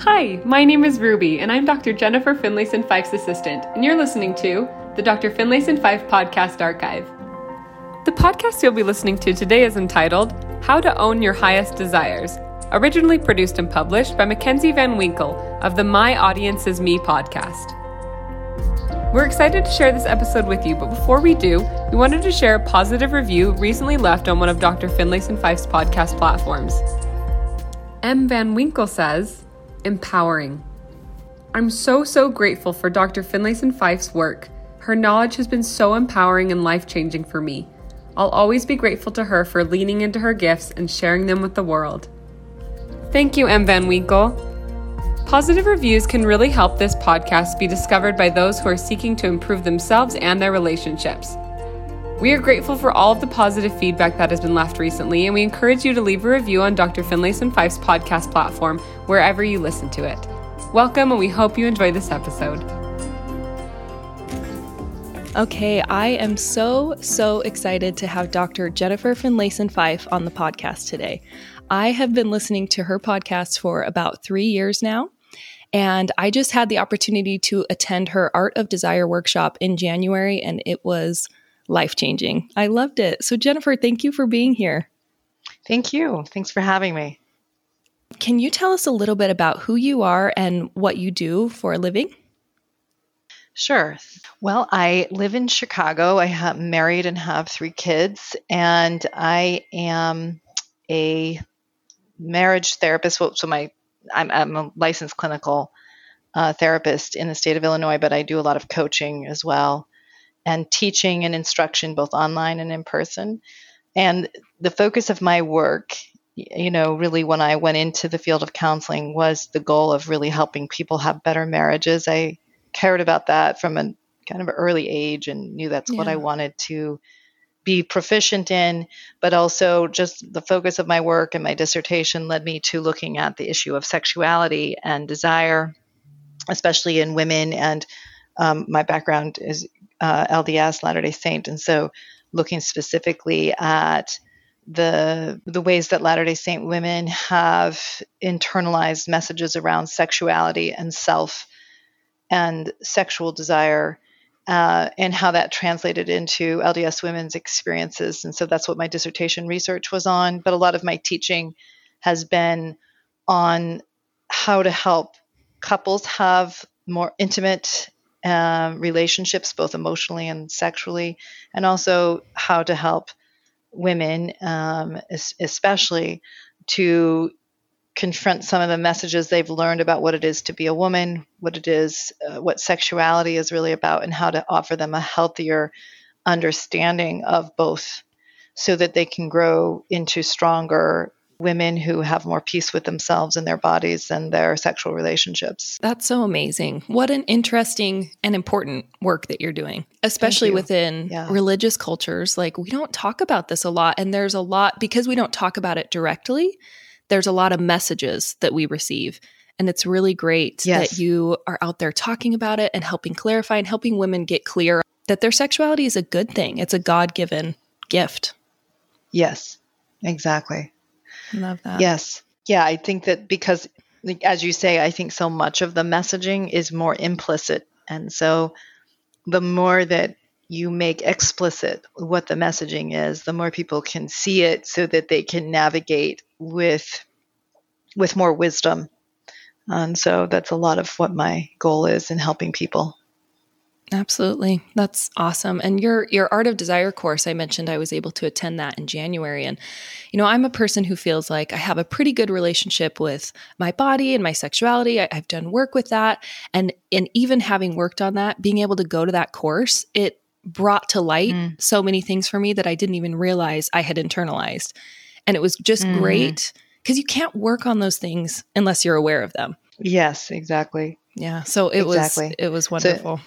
Hi, my name is Ruby, and I'm Dr. Jennifer Finlayson Fife's assistant, and you're listening to the Dr. Finlayson Fife Podcast Archive. The podcast you'll be listening to today is entitled How to Own Your Highest Desires, originally produced and published by Mackenzie Van Winkle of the My Audience Is Me podcast. We're excited to share this episode with you, but before we do, we wanted to share a positive review recently left on one of Dr. Finlayson Fife's podcast platforms. M. Van Winkle says, empowering. I'm so, so grateful for Dr. Finlayson Fife's work. Her knowledge has been so empowering and life changing for me. I'll always be grateful to her for leaning into her gifts and sharing them with the world. Thank you, M. Van Winkle. Positive reviews can really help this podcast be discovered by those who are seeking to improve themselves and their relationships. We are grateful for all of the positive feedback that has been left recently, and we encourage you to leave a review on Dr. Finlayson Fife's podcast platform wherever you listen to it. Welcome, and we hope you enjoy this episode. Okay, I am so, so excited to have Dr. Jennifer Finlayson Fife on the podcast today. I have been listening to her podcast for about three years now. And I just had the opportunity to attend her Art of Desire workshop in January, and it was life changing. I loved it. So, Jennifer, thank you for being here. Thank you. Thanks for having me. Can you tell us a little bit about who you are and what you do for a living? Sure. Well, I live in Chicago. I am married and have three kids, and I am a marriage therapist. So my I'm, I'm a licensed clinical uh, therapist in the state of Illinois, but I do a lot of coaching as well and teaching and instruction both online and in person. And the focus of my work, you know, really when I went into the field of counseling was the goal of really helping people have better marriages. I cared about that from a kind of early age and knew that's yeah. what I wanted to be proficient in, but also just the focus of my work and my dissertation led me to looking at the issue of sexuality and desire, especially in women. And um, my background is uh, LDS, Latter day Saint. And so looking specifically at the the ways that Latter day Saint women have internalized messages around sexuality and self and sexual desire uh, and how that translated into LDS women's experiences. And so that's what my dissertation research was on. But a lot of my teaching has been on how to help couples have more intimate uh, relationships, both emotionally and sexually, and also how to help women, um, especially, to confront some of the messages they've learned about what it is to be a woman, what it is, uh, what sexuality is really about, and how to offer them a healthier understanding of both so that they can grow into stronger women who have more peace with themselves and their bodies and their sexual relationships. That's so amazing. What an interesting and important work that you're doing, especially within yeah. religious cultures. Like, we don't talk about this a lot, and there's a lot because we don't talk about it directly there's a lot of messages that we receive. And it's really great yes. that you are out there talking about it and helping clarify and helping women get clear that their sexuality is a good thing. It's a God given gift. Yes, exactly. Love that. Yes. Yeah, I think that because, as you say, I think so much of the messaging is more implicit. And so the more that you make explicit what the messaging is, the more people can see it so that they can navigate with with more wisdom. And so that's a lot of what my goal is in helping people. Absolutely. That's awesome. And your your Art of Desire course, I mentioned I was able to attend that in January and you know, I'm a person who feels like I have a pretty good relationship with my body and my sexuality. I, have done work with that and and even having worked on that, being able to go to that course, it brought to light mm. so many things for me that I didn't even realize I had internalized. And it was just mm. great because you can't work on those things unless you're aware of them. Yes, exactly. Yeah. So it exactly. was it was wonderful. So,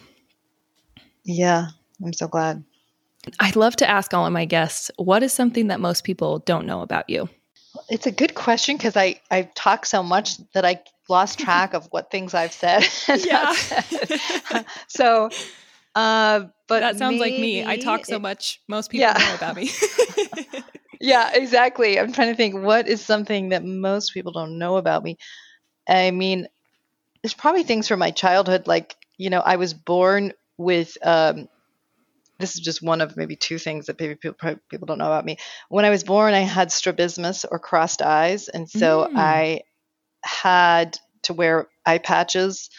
yeah, I'm so glad. I'd love to ask all of my guests, what is something that most people don't know about you? It's a good question because I I've talked so much that I lost track of what things I've said. yeah. so uh, but that sounds like me. I talk so much. Most people yeah. know about me. yeah, exactly. I'm trying to think what is something that most people don't know about me. I mean, there's probably things from my childhood, like you know, I was born with. Um, this is just one of maybe two things that maybe people, people don't know about me. When I was born, I had strabismus or crossed eyes, and so mm. I had to wear eye patches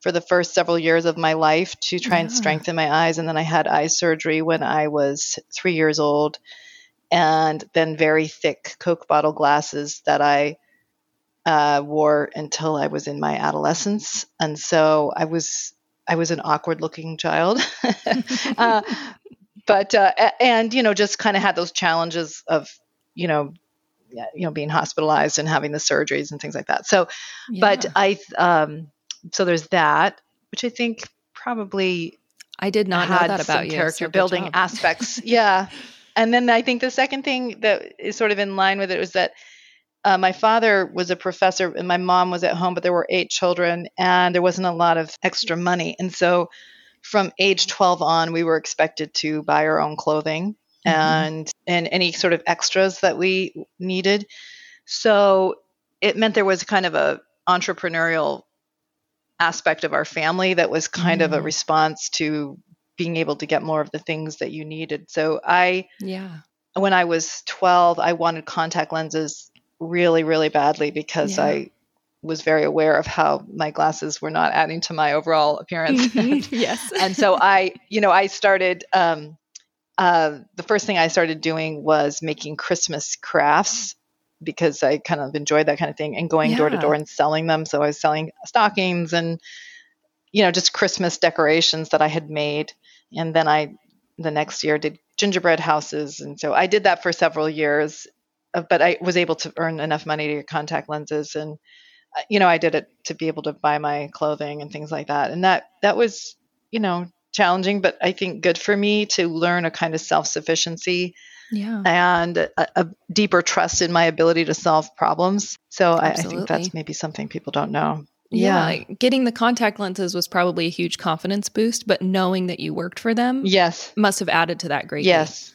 for the first several years of my life to try and strengthen my eyes. And then I had eye surgery when I was three years old, and then very thick Coke bottle glasses that I uh, wore until I was in my adolescence. And so I was I was an awkward looking child. uh, but uh, and you know just kind of had those challenges of you know you know being hospitalized and having the surgeries and things like that so yeah. but i um so there's that which i think probably i did not know that about you character building aspects yeah and then i think the second thing that is sort of in line with it was that uh, my father was a professor and my mom was at home but there were eight children and there wasn't a lot of extra money and so from age 12 on we were expected to buy our own clothing mm-hmm. and and any sort of extras that we needed. So it meant there was kind of a entrepreneurial aspect of our family that was kind mm-hmm. of a mm. response to being able to get more of the things that you needed. So I yeah. When I was 12, I wanted contact lenses really really badly because yeah. I was very aware of how my glasses were not adding to my overall appearance. yes. and so I, you know, I started um, uh, the first thing I started doing was making Christmas crafts because I kind of enjoyed that kind of thing and going door to door and selling them. So I was selling stockings and, you know, just Christmas decorations that I had made. And then I, the next year, did gingerbread houses. And so I did that for several years, but I was able to earn enough money to get contact lenses. And, uh, you know, I did it to be able to buy my clothing and things like that. And that, that was, you know, challenging, but I think good for me to learn a kind of self sufficiency yeah. and a, a, deeper trust in my ability to solve problems. So I, I, think that's maybe something people don't know. Yeah. yeah. Getting the contact lenses was probably a huge confidence boost, but knowing that you worked for them yes. must have added to that greatly. Yes.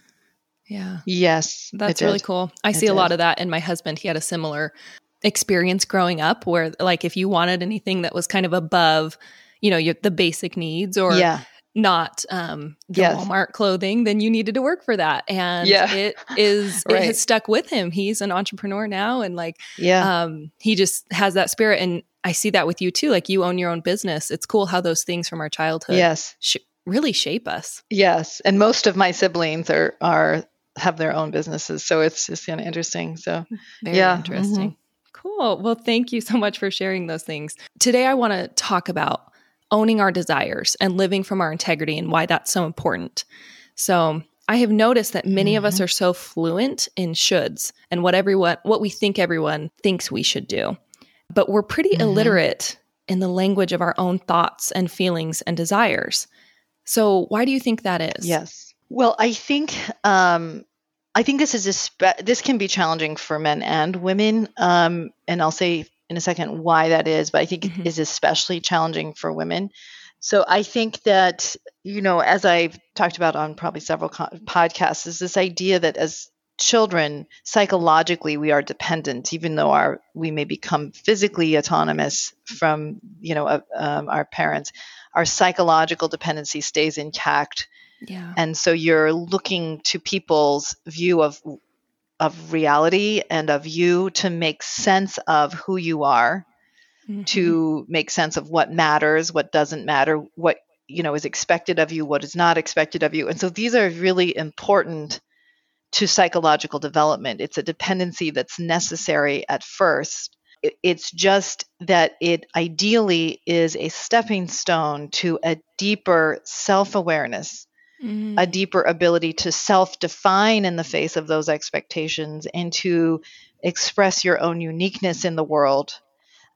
Yeah. Yes. That's really cool. I it see did. a lot of that in my husband. He had a similar experience growing up where like if you wanted anything that was kind of above, you know, you, the basic needs or yeah not um, the yes. Walmart clothing, then you needed to work for that. And yeah. it is right. it has stuck with him. He's an entrepreneur now and like yeah. um he just has that spirit and I see that with you too. Like you own your own business. It's cool how those things from our childhood yes. Sh- really shape us. Yes. And most of my siblings are are have their own businesses. So it's just kind of interesting. So Very yeah. interesting. Mm-hmm. Cool. Well, thank you so much for sharing those things. Today I want to talk about owning our desires and living from our integrity and why that's so important. So, I have noticed that many mm-hmm. of us mm-hmm. are so fluent in shoulds and what everyone what we think everyone thinks we should do. But we're pretty mm-hmm. illiterate in the language of our own thoughts and feelings and desires. So, why do you think that is? Yes. Well, I think um, I think this is a spe- this can be challenging for men and women, um, and I'll say in a second why that is, but I think mm-hmm. is especially challenging for women. So I think that you know, as I've talked about on probably several co- podcasts, is this idea that as children psychologically we are dependent even though our we may become physically autonomous from you know uh, um, our parents our psychological dependency stays intact yeah. and so you're looking to people's view of of reality and of you to make sense of who you are mm-hmm. to make sense of what matters what doesn't matter what you know is expected of you what is not expected of you and so these are really important to psychological development it's a dependency that's necessary at first it's just that it ideally is a stepping stone to a deeper self-awareness mm-hmm. a deeper ability to self define in the face of those expectations and to express your own uniqueness in the world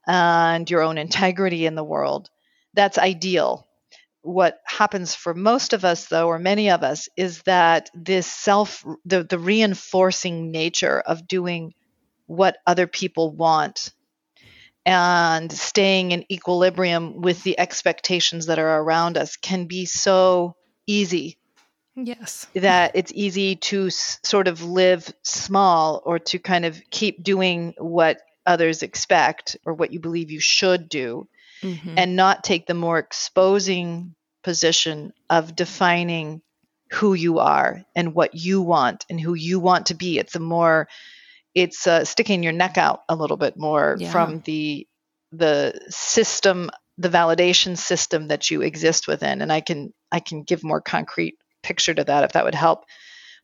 and your own integrity in the world. That's ideal. What happens for most of us, though, or many of us, is that this self, the, the reinforcing nature of doing what other people want and staying in equilibrium with the expectations that are around us can be so easy. Yes. That it's easy to s- sort of live small or to kind of keep doing what others expect or what you believe you should do. mm-hmm. and not take the more exposing position of defining who you are and what you want and who you want to be. It's a more it's uh, sticking your neck out a little bit more yeah. from the the system the validation system that you exist within. And i can i can give more concrete picture to that if that would help.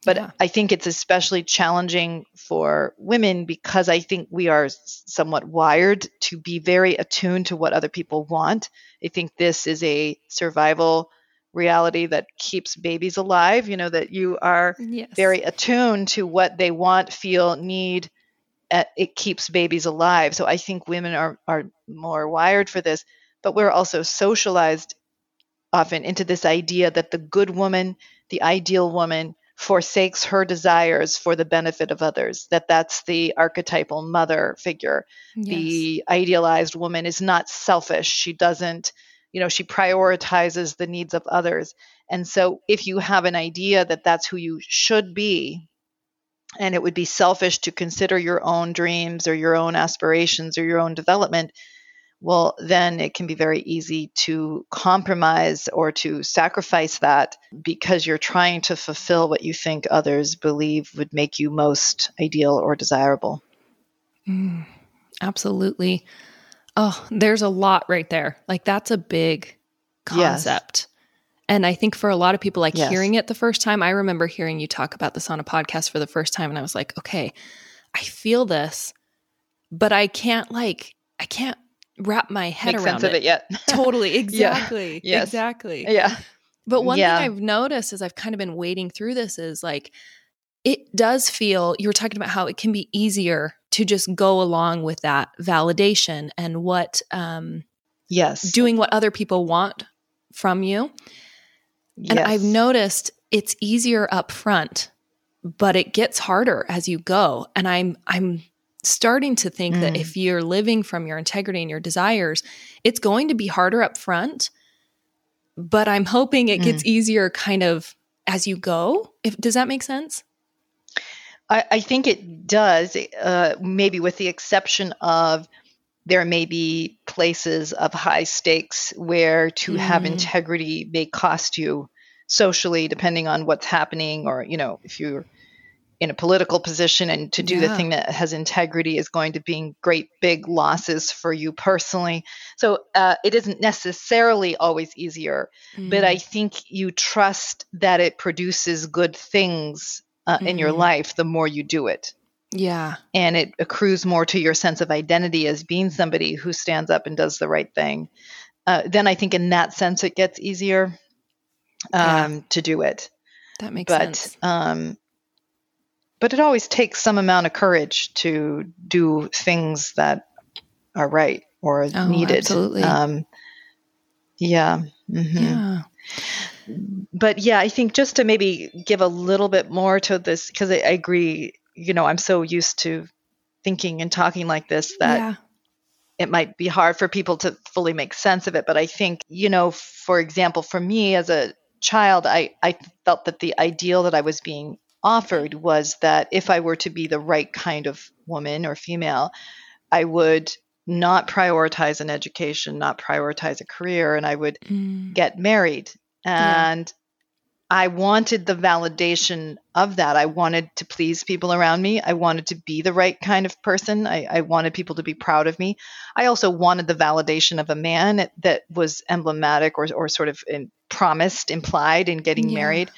But yeah. i think it's especially challenging for women because i think we are somewhat wired to be very attuned to what other people want. I think this is a survival reality that keeps babies alive you know that you are yes. very attuned to what they want feel need. Uh, it keeps babies alive. So i think women are are more wired for this but we're also socialized often into this idea that the good woman the ideal woman forsakes her desires for the benefit of others that that's the archetypal mother figure. Yes. the idealized woman is not selfish. She doesn't you know she prioritizes the needs of others. And so if you have an idea that that's who you should be and it would be selfish to consider your own dreams or your own aspirations or your own development well then it can be very easy to compromise or to sacrifice that because you're trying to fulfill what you think others believe would make you most ideal or desirable mm, absolutely Oh, there's a lot right there. Like that's a big concept. Yes. And I think for a lot of people, like yes. hearing it the first time, I remember hearing you talk about this on a podcast for the first time, and I was like, okay, I feel this, but I can't like, I can't wrap my head Make around sense it. of it yet. totally, exactly, yeah. yes. exactly. Yeah. But one yeah. thing I've noticed as I've kind of been wading through this is like, it does feel you were talking about how it can be easier to just go along with that validation and what um yes doing what other people want from you yes. and i've noticed it's easier up front but it gets harder as you go and i'm i'm starting to think mm. that if you're living from your integrity and your desires it's going to be harder up front but i'm hoping it mm. gets easier kind of as you go if does that make sense I, I think it does, uh, maybe with the exception of there may be places of high stakes where to mm. have integrity may cost you socially, depending on what's happening, or you know, if you're in a political position and to do yeah. the thing that has integrity is going to be great big losses for you personally. So uh, it isn't necessarily always easier, mm. but I think you trust that it produces good things uh, mm-hmm. in your mm-hmm. life, the more you do it. Yeah. And it accrues more to your sense of identity as being somebody who stands up and does the right thing. Uh, then I think in that sense it gets easier um, yeah. to do it. That makes but, sense. Um, but it always takes some amount of courage to do things that are right or oh, needed. Absolutely. Um, yeah. Mm-hmm. Yeah but yeah, I think just to maybe give a little bit more to this, because I, I, agree, you know, I'm so used to thinking and talking like this that yeah. it might be hard for people to fully make sense of it. But I think, you know, for example, for me as a child, I, I felt that the ideal that I was being offered was that if I were to be the right kind of woman or female, I would not prioritize an education, not prioritize a career, and I would mm. get married and yeah. I wanted the validation of that. I wanted to please people around me. I wanted to be the right kind of person. I, I wanted people to be proud of me. I also wanted the validation of a man that was emblematic or, or sort of in, promised, implied in getting yeah. married.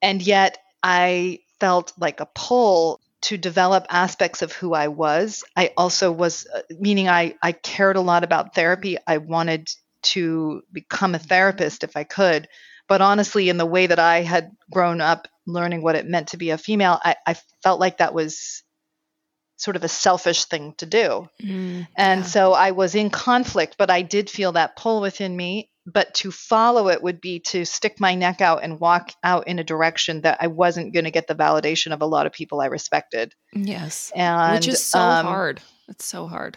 And yet I felt like a pull to develop aspects of who I was. I also was, uh, meaning I, I cared a lot about therapy. I wanted to become a therapist if I could. But honestly, in the way that I had grown up learning what it meant to be a female, I, I felt like that was sort of a selfish thing to do. Mm, and yeah. so I was in conflict, but I did feel that pull within me. But to follow it would be to stick my neck out and walk out in a direction that I wasn't going to get the validation of a lot of people I respected. Yes. And, Which is so um, hard. It's so hard.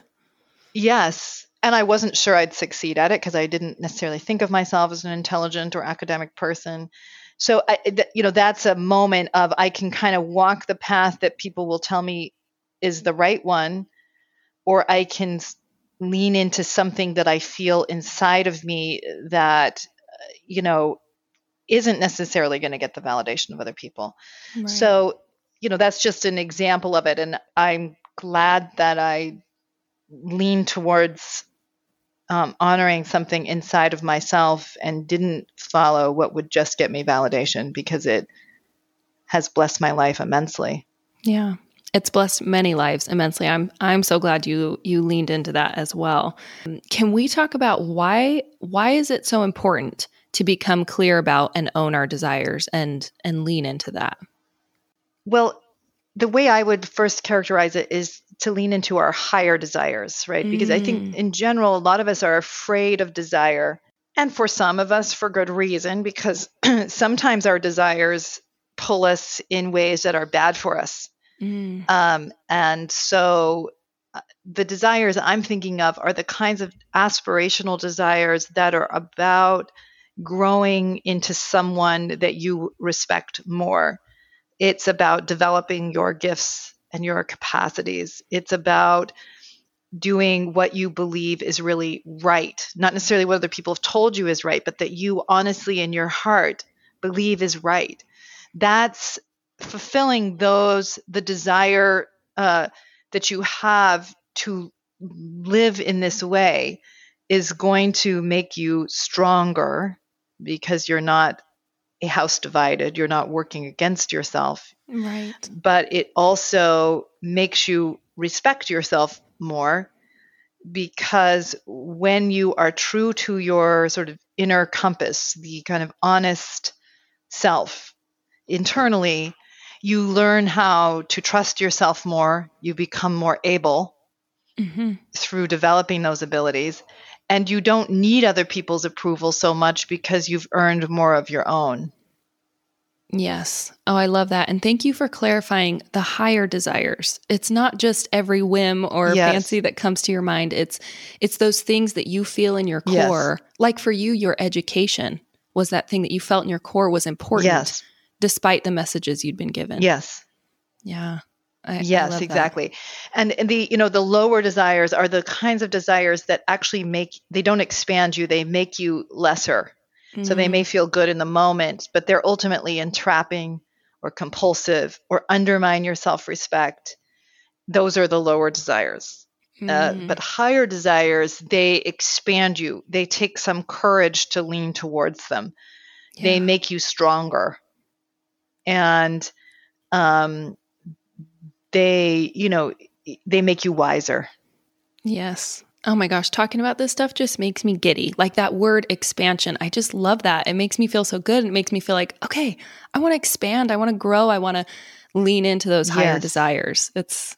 Yes and I wasn't sure I'd succeed at it because I didn't necessarily think of myself as an intelligent or academic person. So, I, th- you know, that's a moment of I can kind of walk the path that people will tell me is the right one, or I can lean into something that I feel inside of me that, you know, isn't necessarily going to get the validation of other people. Right. So, you know, that's just an example of it. And I'm glad that I lean towards um, honoring something inside of myself and didn't follow what would just get me validation because it has blessed my life immensely. Yeah. It's blessed many lives immensely. I'm I'm so glad you you leaned into that as well. Can we talk about why why is it so important to become clear about and own our desires and and lean into that? Well, the way I would first characterize it is to lean into our higher desires, right? Because mm. I think mm. in general, a lot of us are afraid of desire. And for some of us, for good reason, because sometimes our desires pull us in ways that are bad for us. Mm. Um, and so uh, the desires I'm thinking of are the kinds of aspirational desires that are about growing into someone that you respect more. It's about developing your gifts and your capacities. It's about doing what you believe is really right, not necessarily what other people have told you is right, but that you honestly in your heart believe is right. That's fulfilling those, the desire uh, that you have to live in this way is going to make you stronger because you're not a house divided. You're not working against yourself. Right. But it also makes you respect yourself more because when you are true to your sort of inner compass, the kind of honest self internally, you learn how to trust yourself more. You become more able mm-hmm. through developing those abilities and you don't need other people's approval so much because you've earned more of your own. Yes. Oh, I love that. And thank you for clarifying the higher desires. It's not just every whim or yes. fancy that comes to your mind. It's it's those things that you feel in your core. Yes. Like for you, your education was that thing that you felt in your core was important yes. Despite the messages you'd been given. Yes. Yeah. I, yes, I exactly. And, and the you know the lower desires are the kinds of desires that actually make they don't expand you, they make you lesser. Mm-hmm. So they may mm-hmm. feel good in the moment, but they're ultimately entrapping or compulsive or undermine your self-respect. Those are the lower desires. Uh, mm-hmm. Uh, but higher desires, they expand you. They take some courage to lean towards them. Yeah. They make you stronger. And um, they, you know, they make you wiser. Yes. Oh my gosh, talking about this stuff just makes me giddy. Like that word expansion. I just love that. It makes me feel so good. It makes me feel like, okay, I want to expand. I want to grow. I want to lean into those higher yes. desires. It's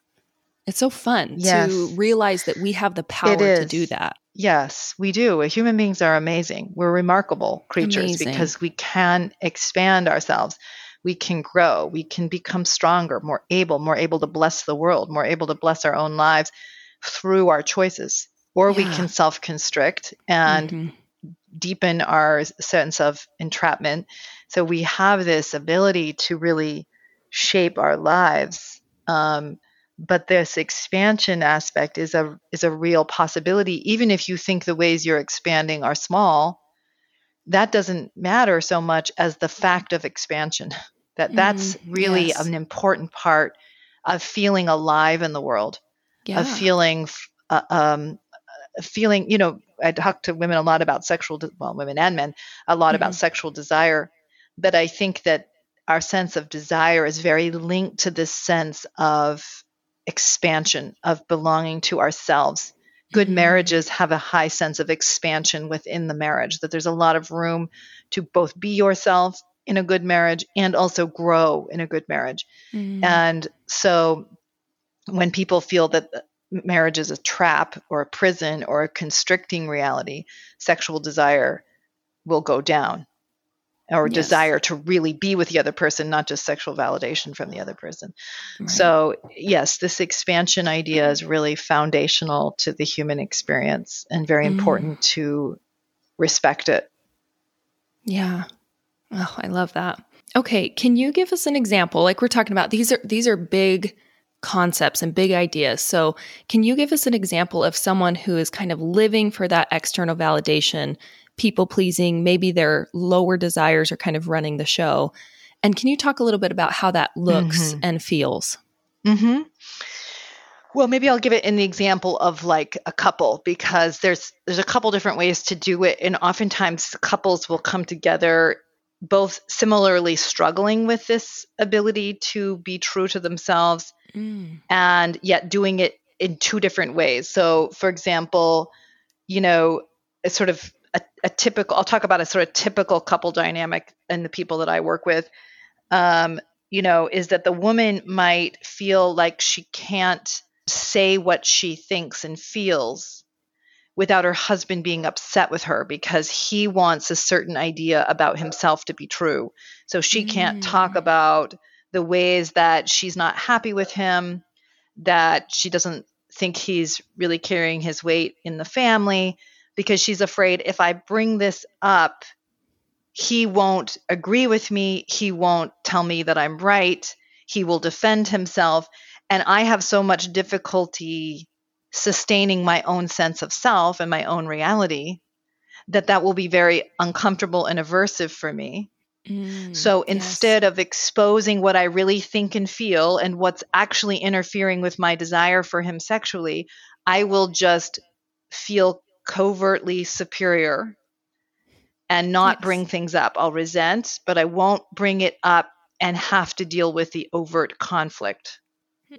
it's so fun yes. to realize that we have the power to do that. Yes, we do. Human beings are amazing. We're remarkable creatures amazing. because we can expand ourselves we can grow, we can become stronger, more able, more able to bless the world, more able to bless our own lives through our choices. Or yeah. we can self constrict and mm-hmm. deepen our sense of entrapment. So we have this ability to really shape our lives. Um, but this expansion aspect is a is a real possibility even if you think the ways you're expanding are small that doesn't matter so much as the fact of expansion. That that's mm, really yes. an important part of feeling alive in the world, yeah. of feeling, uh, um, feeling. You know, I talk to women a lot about sexual, de- well, women and men, a lot mm-hmm. about sexual desire, but I think that our sense of desire is very linked to this sense of expansion, of belonging to ourselves good marriages have a high sense of expansion within the marriage, that there's a lot of room to both be yourself in a good marriage and also grow in a good marriage. Mm-hmm. And so when people feel that marriage is a trap or a prison or a constricting reality, sexual desire will go down or yes. desire to really be with the other person, not just sexual validation from the other person. Right. So, yes, this expansion idea is really foundational to the human experience and very mm. important to respect it. Yeah. Oh, I love that. Okay, can you give us an example? Like we're talking about these are these are big concepts and big ideas. So, can you give us an example of someone who is kind of living for that external validation, people pleasing, maybe their lower desires are kind of running the show? And can you talk a little bit about how that looks mm-hmm. and feels? Mm-hmm. Well, maybe I'll give it in the example of like a couple because there's there's a couple different ways to do it, and oftentimes couples will come together both similarly struggling with this ability to be true to themselves mm. and yet doing it in two different ways. So, for example, you know, it's sort of a, a typical, I'll talk about a sort of typical couple dynamic and the people that I work with, um, you know, is that the woman might feel like she can't say what she thinks and feels without her husband being upset with her because he wants a certain idea about himself to be true. So she can't mm. talk about the ways that she's not happy with him, that she doesn't think he's really carrying his weight in the family because she's afraid if I bring this up, he won't agree with me. He won't tell me that I'm right. He will defend himself. And I have so much difficulty sustaining my own sense of self and my own reality that that will be very uncomfortable and aversive for me. Mm, so instead yes. of exposing what I really think and feel and what's actually interfering with my desire for him sexually, I will just feel covertly superior and not yes. bring things up. I'll resent, but I won't bring it up and have to deal with the overt conflict.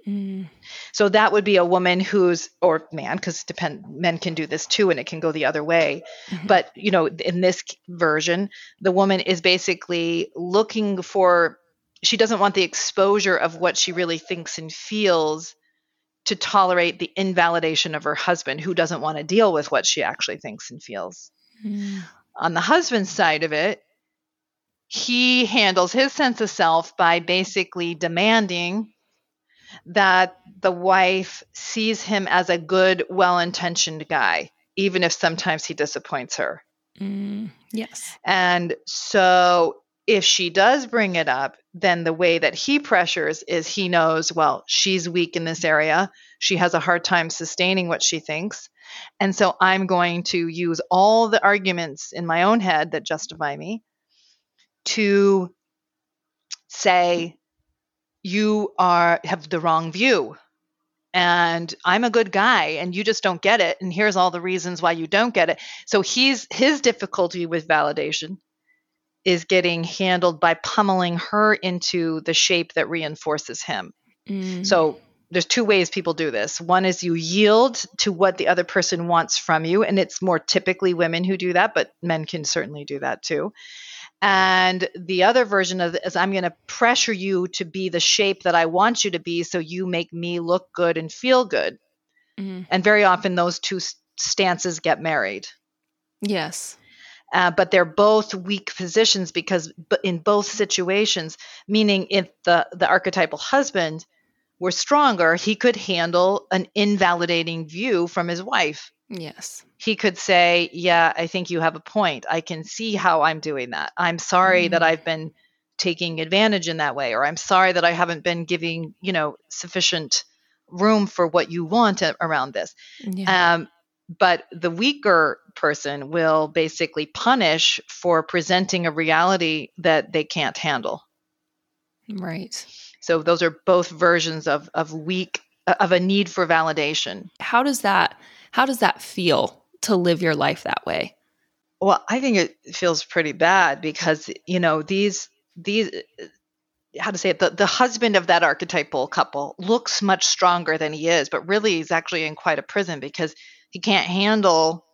Mm. So that would be a woman who's or man because depend men can do this too and it can go the other way. Mm-hmm. But you know in this version the woman is basically looking for she doesn't want the exposure of what she really thinks and feels to tolerate the invalidation of her husband who doesn't want to deal with what she actually thinks and feels. Mm. On the husband's side of it, he handles his sense of self by basically demanding that the wife sees him as a good, well intentioned guy, even if sometimes he disappoints her. Mm, yes. And so if she does bring it up, then the way that he pressures is he knows, well, she's weak in this area. She has a hard time sustaining what she thinks. And so I'm going to use all the arguments in my own head that justify me to say, you are have the wrong view and i'm a good guy and you just don't get it and here's all the reasons why you don't get it so he's his difficulty with validation is getting handled by pummeling her into the shape that reinforces him mm. so there's two ways people do this one is you yield to what the other person wants from you and it's more typically women who do that but men can certainly do that too and the other version of is I'm going to pressure you to be the shape that I want you to be so you make me look good and feel good. Mm-hmm. And very often those two stances get married. Yes. Uh, but they're both weak positions because in both situations, meaning if the, the archetypal husband were stronger, he could handle an invalidating view from his wife. Yes. He could say, Yeah, I think you have a point. I can see how I'm doing that. I'm sorry mm. that I've been taking advantage in that way, or I'm sorry that I haven't been giving, you know, sufficient room for what you want around this. Yeah. Um, but the weaker person will basically punish for presenting a reality that they can't handle. Right. So those are both versions of of weak of a need for validation. How does that how does that feel to live your life that way? Well, I think it feels pretty bad because, you know, these, these, how to say it, the, the husband of that archetypal couple looks much stronger than he is, but really he's actually in quite a prison because he can't handle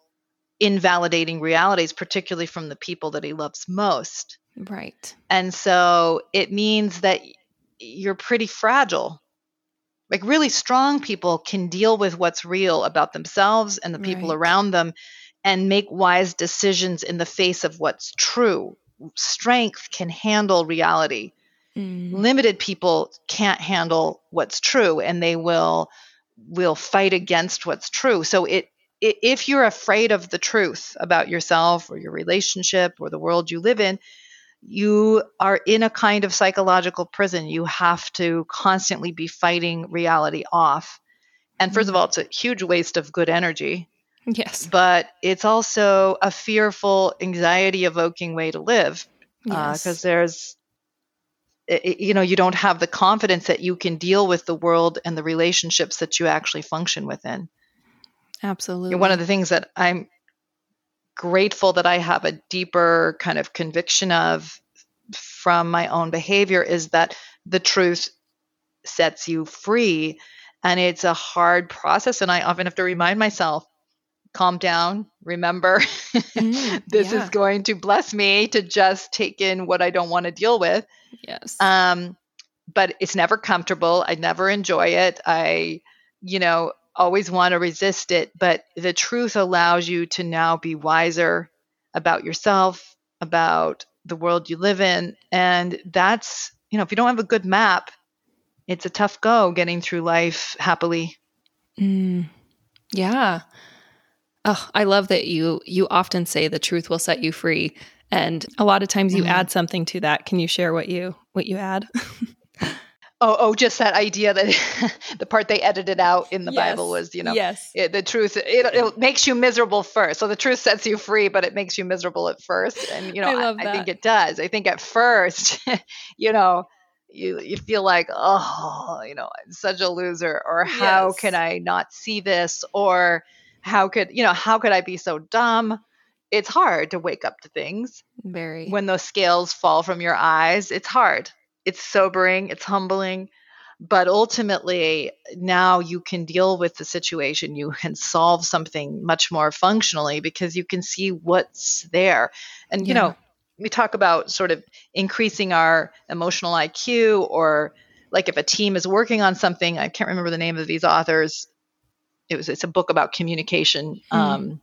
invalidating realities, particularly from the people that he loves most. Right. And so it means that you're pretty fragile like really strong people can deal with what's real about themselves and the people right. around them and make wise decisions in the face of what's true. Strength can handle reality. Mm. Limited people can't handle what's true and they will will fight against what's true. So it if you're afraid of the truth about yourself or your relationship or the world you live in, you are in a kind of psychological prison. You have to constantly be fighting reality off. And first of all, it's a huge waste of good energy. Yes. But it's also a fearful, anxiety evoking way to live because Yes. there's, i- i- you know, you don't have the confidence that you can deal with the world and the relationships that you actually function within. Absolutely. One of the things that I'm grateful that I have a deeper kind of conviction of from my own behavior is that the truth sets you free. And it's a hard process. And I often have to remind myself calm down, remember, Mm, this yeah. is going to bless me to just take in what I don't want to deal with. yes. Um, but it's never comfortable. I never enjoy it. I, you know, always want to resist it. But the truth allows you to now be wiser about yourself, about the world you live in. And that's, you know, if you don't have a good map, it's a tough go getting through life happily. Mm, yeah. Oh, I love that you you often say the truth will set you free, and a lot of times you Mhm. add something to that. Can you share what you what you add? Oh, oh, just that idea that the part they edited out in the Bible was, you know, yes, it, the truth it, it makes you miserable first so the truth sets you free but it makes you miserable at first and you know I i, I think it does i think at first you know you, you feel like oh you know i'm such a loser or how Yes. can i not see this or how could you know how could i be so dumb? It's hard to wake up to things. Very. when those scales fall from your eyes it's hard. It's sobering it's humbling. But ultimately now you can deal with the situation. You can solve something much more functionally because you can see what's there. And you Yeah. know we talk about sort of increasing our emotional iq or like if a team is working on something i can't remember the name of these authors it was it's a book about communication Hmm. um,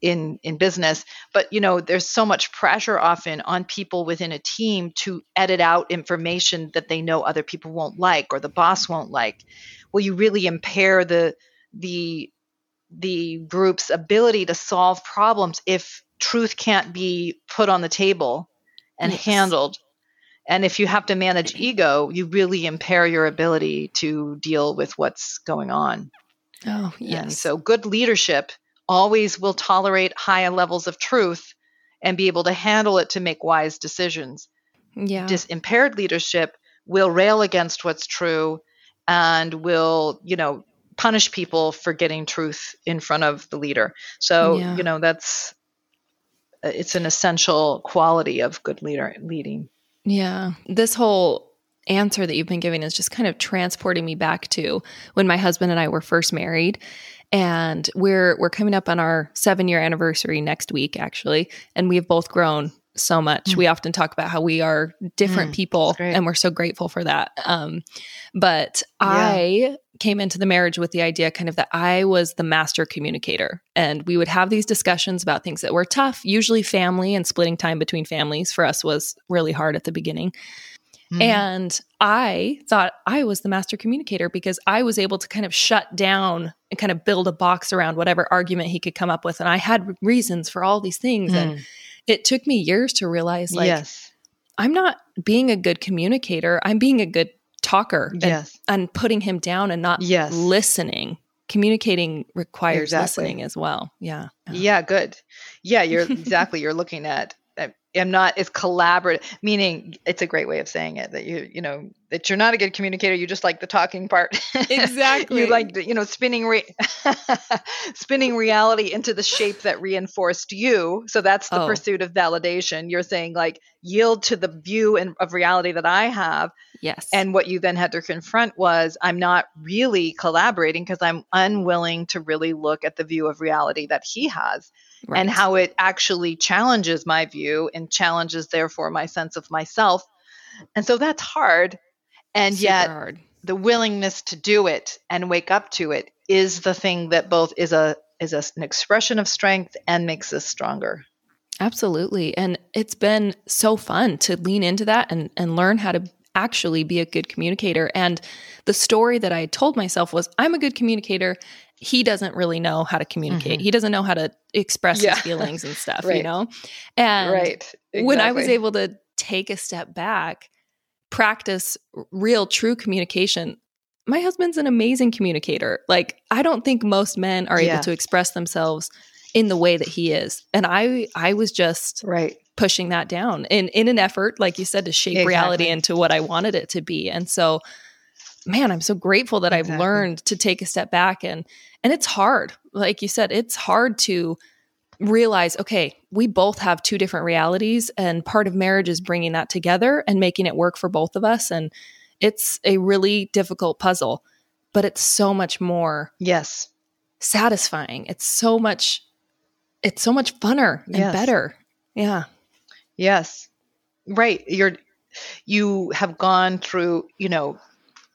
in in business but you know there's so much pressure often on people within a team to edit out information that they know other people won't like or the boss won't like well you really impair the the the group's ability to solve problems if truth can't be put on the table and Yes. handled and if you have to manage ego you really impair your ability to deal with what's going on oh yes. and so good leadership always will tolerate higher levels of truth and be able to handle it to make wise decisions. yeah. Dis- impaired leadership will rail against what's true and will, you know, punish people for getting truth in front of the leader. So, Yeah. you know, that's uh, it's an essential quality of good leader leading. Yeah. This whole answer that you've been giving is just kind of transporting me back to when my husband and I were first married. And we're we're coming up on our 7-year anniversary next week actually, and we've both grown so much. Mm. We often talk about how we are different Mm, people and we're so grateful for that. Um but Yeah. I came into the marriage with the idea kind of that I was the master communicator and we would have these discussions about things that were tough, usually family and splitting time between families for us was really hard at the beginning. Mhm. And I thought I was the master communicator because I was able to kind of shut down and kind of build a box around whatever argument he could come up with. And I had reasons for all these things. And Mm. it took me years to realize like, yes. I'm not being a good communicator, I'm being a good talker and, Yes. and putting him down and not Yes. listening. Communicating requires Exactly. listening as well. Yeah. Yeah, good. Yeah, you're exactly. You're looking at. I'm not as collaborative. Meaning, it's a great way of saying it that you, you know, that you're not a good communicator. You just like the talking part. Exactly. you like, you know, spinning re- spinning reality into the shape that reinforced you. So that's the Oh. pursuit of validation. You're saying like yield to the view and of reality that I have, Yes. and what you then had to confront was I'm not really collaborating because I'm unwilling to really look at the view of reality that he has and how it actually challenges my view and challenges, therefore, my sense of myself. And so that's hard. And Super yet, hard. the willingness to do it and wake up to it is the thing that both is a is a, an expression of strength and makes us stronger. Absolutely. And it's been so fun to lean into that and, and learn how to actually be a good communicator. And the story that I told myself was I'm a good communicator. He doesn't really know how to communicate. Mhm. He doesn't know how to express Yeah. his feelings and stuff, you know? And right. when I was able to take a step back, practice real, true communication. My husband's an amazing communicator. Like, I don't think most men are Yeah. able to express themselves in the way that he is. And I I was just Right. pushing that down in in an effort, like you said, to shape Exactly. reality into what I wanted it to be. And so, man, I'm so grateful that I've learned to take a step back and and it's hard. Like you said, it's hard to realize, okay, we both have two different realities, and part of marriage is bringing that together and making it work for both of us. And it's a really difficult puzzle, but it's so much more Yes. satisfying. It's so much, it's so much funner and Yes. better. Yeah. Yes. Right. You're you have gone through, you know,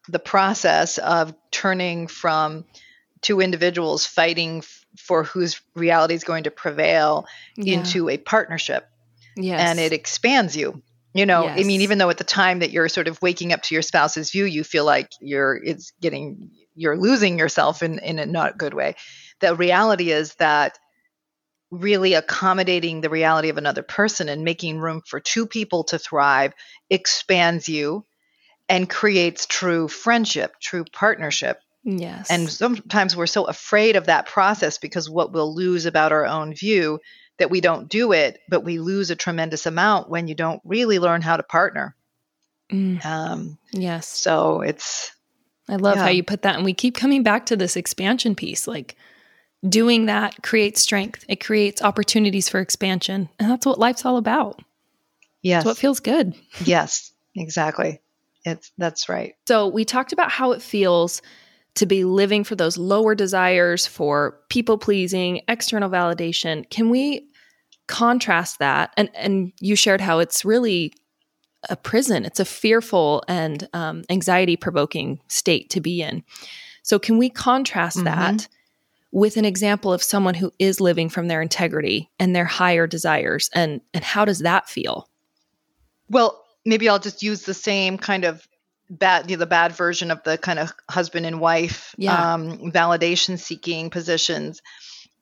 the process of turning from two individuals fighting f- for whose reality is going to prevail Yeah. into a partnership yes. and it expands you. You know, I mean even though at the time that you're sort of waking up to your spouse's view, you feel like you're it's getting you're losing yourself in in a not good way. The reality is that really accommodating the reality of another person and making room for two people to thrive expands you and creates true friendship, true partnership. yes. And sometimes we're so afraid of that process because what we'll lose about our own view that we don't do it, but we lose a tremendous amount when you don't really learn how to partner. Mm, Um, yes. so it's I love how you put that. And we keep coming back to this expansion piece. Like doing that creates strength, it creates opportunities for expansion. And that's what life's all about. yes, It's what feels good. yes, exactly. It's that's right. So we talked about how it feels to be living for those lower desires for people pleasing, external validation. Can we contrast that? And and you shared how it's really a prison. It's a fearful and um, anxiety provoking state to be in. So can we contrast Mhm. that with an example of someone who is living from their integrity and their higher desires? And and how does that feel? Well, maybe I'll just use the same kind of bad, you know, the bad version of the kind of husband and wife Yeah. um, validation seeking positions.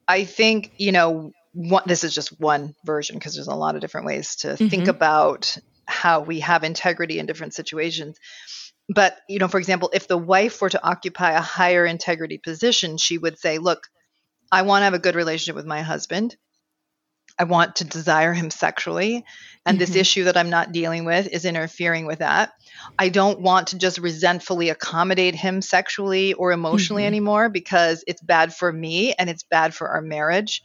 I think, you know, one, this is just one version because there's a lot of different ways to think Mhm. about how we have integrity in different situations. But, you know, for example, if the wife were to occupy a higher integrity position, she would say, Look, I want to have a good relationship with my husband. I want to desire him sexually. And this Mhm. issue that I'm not dealing with is interfering with that. I don't want to just resentfully accommodate him sexually or emotionally Mhm. anymore because it's bad for me and it's bad for our marriage.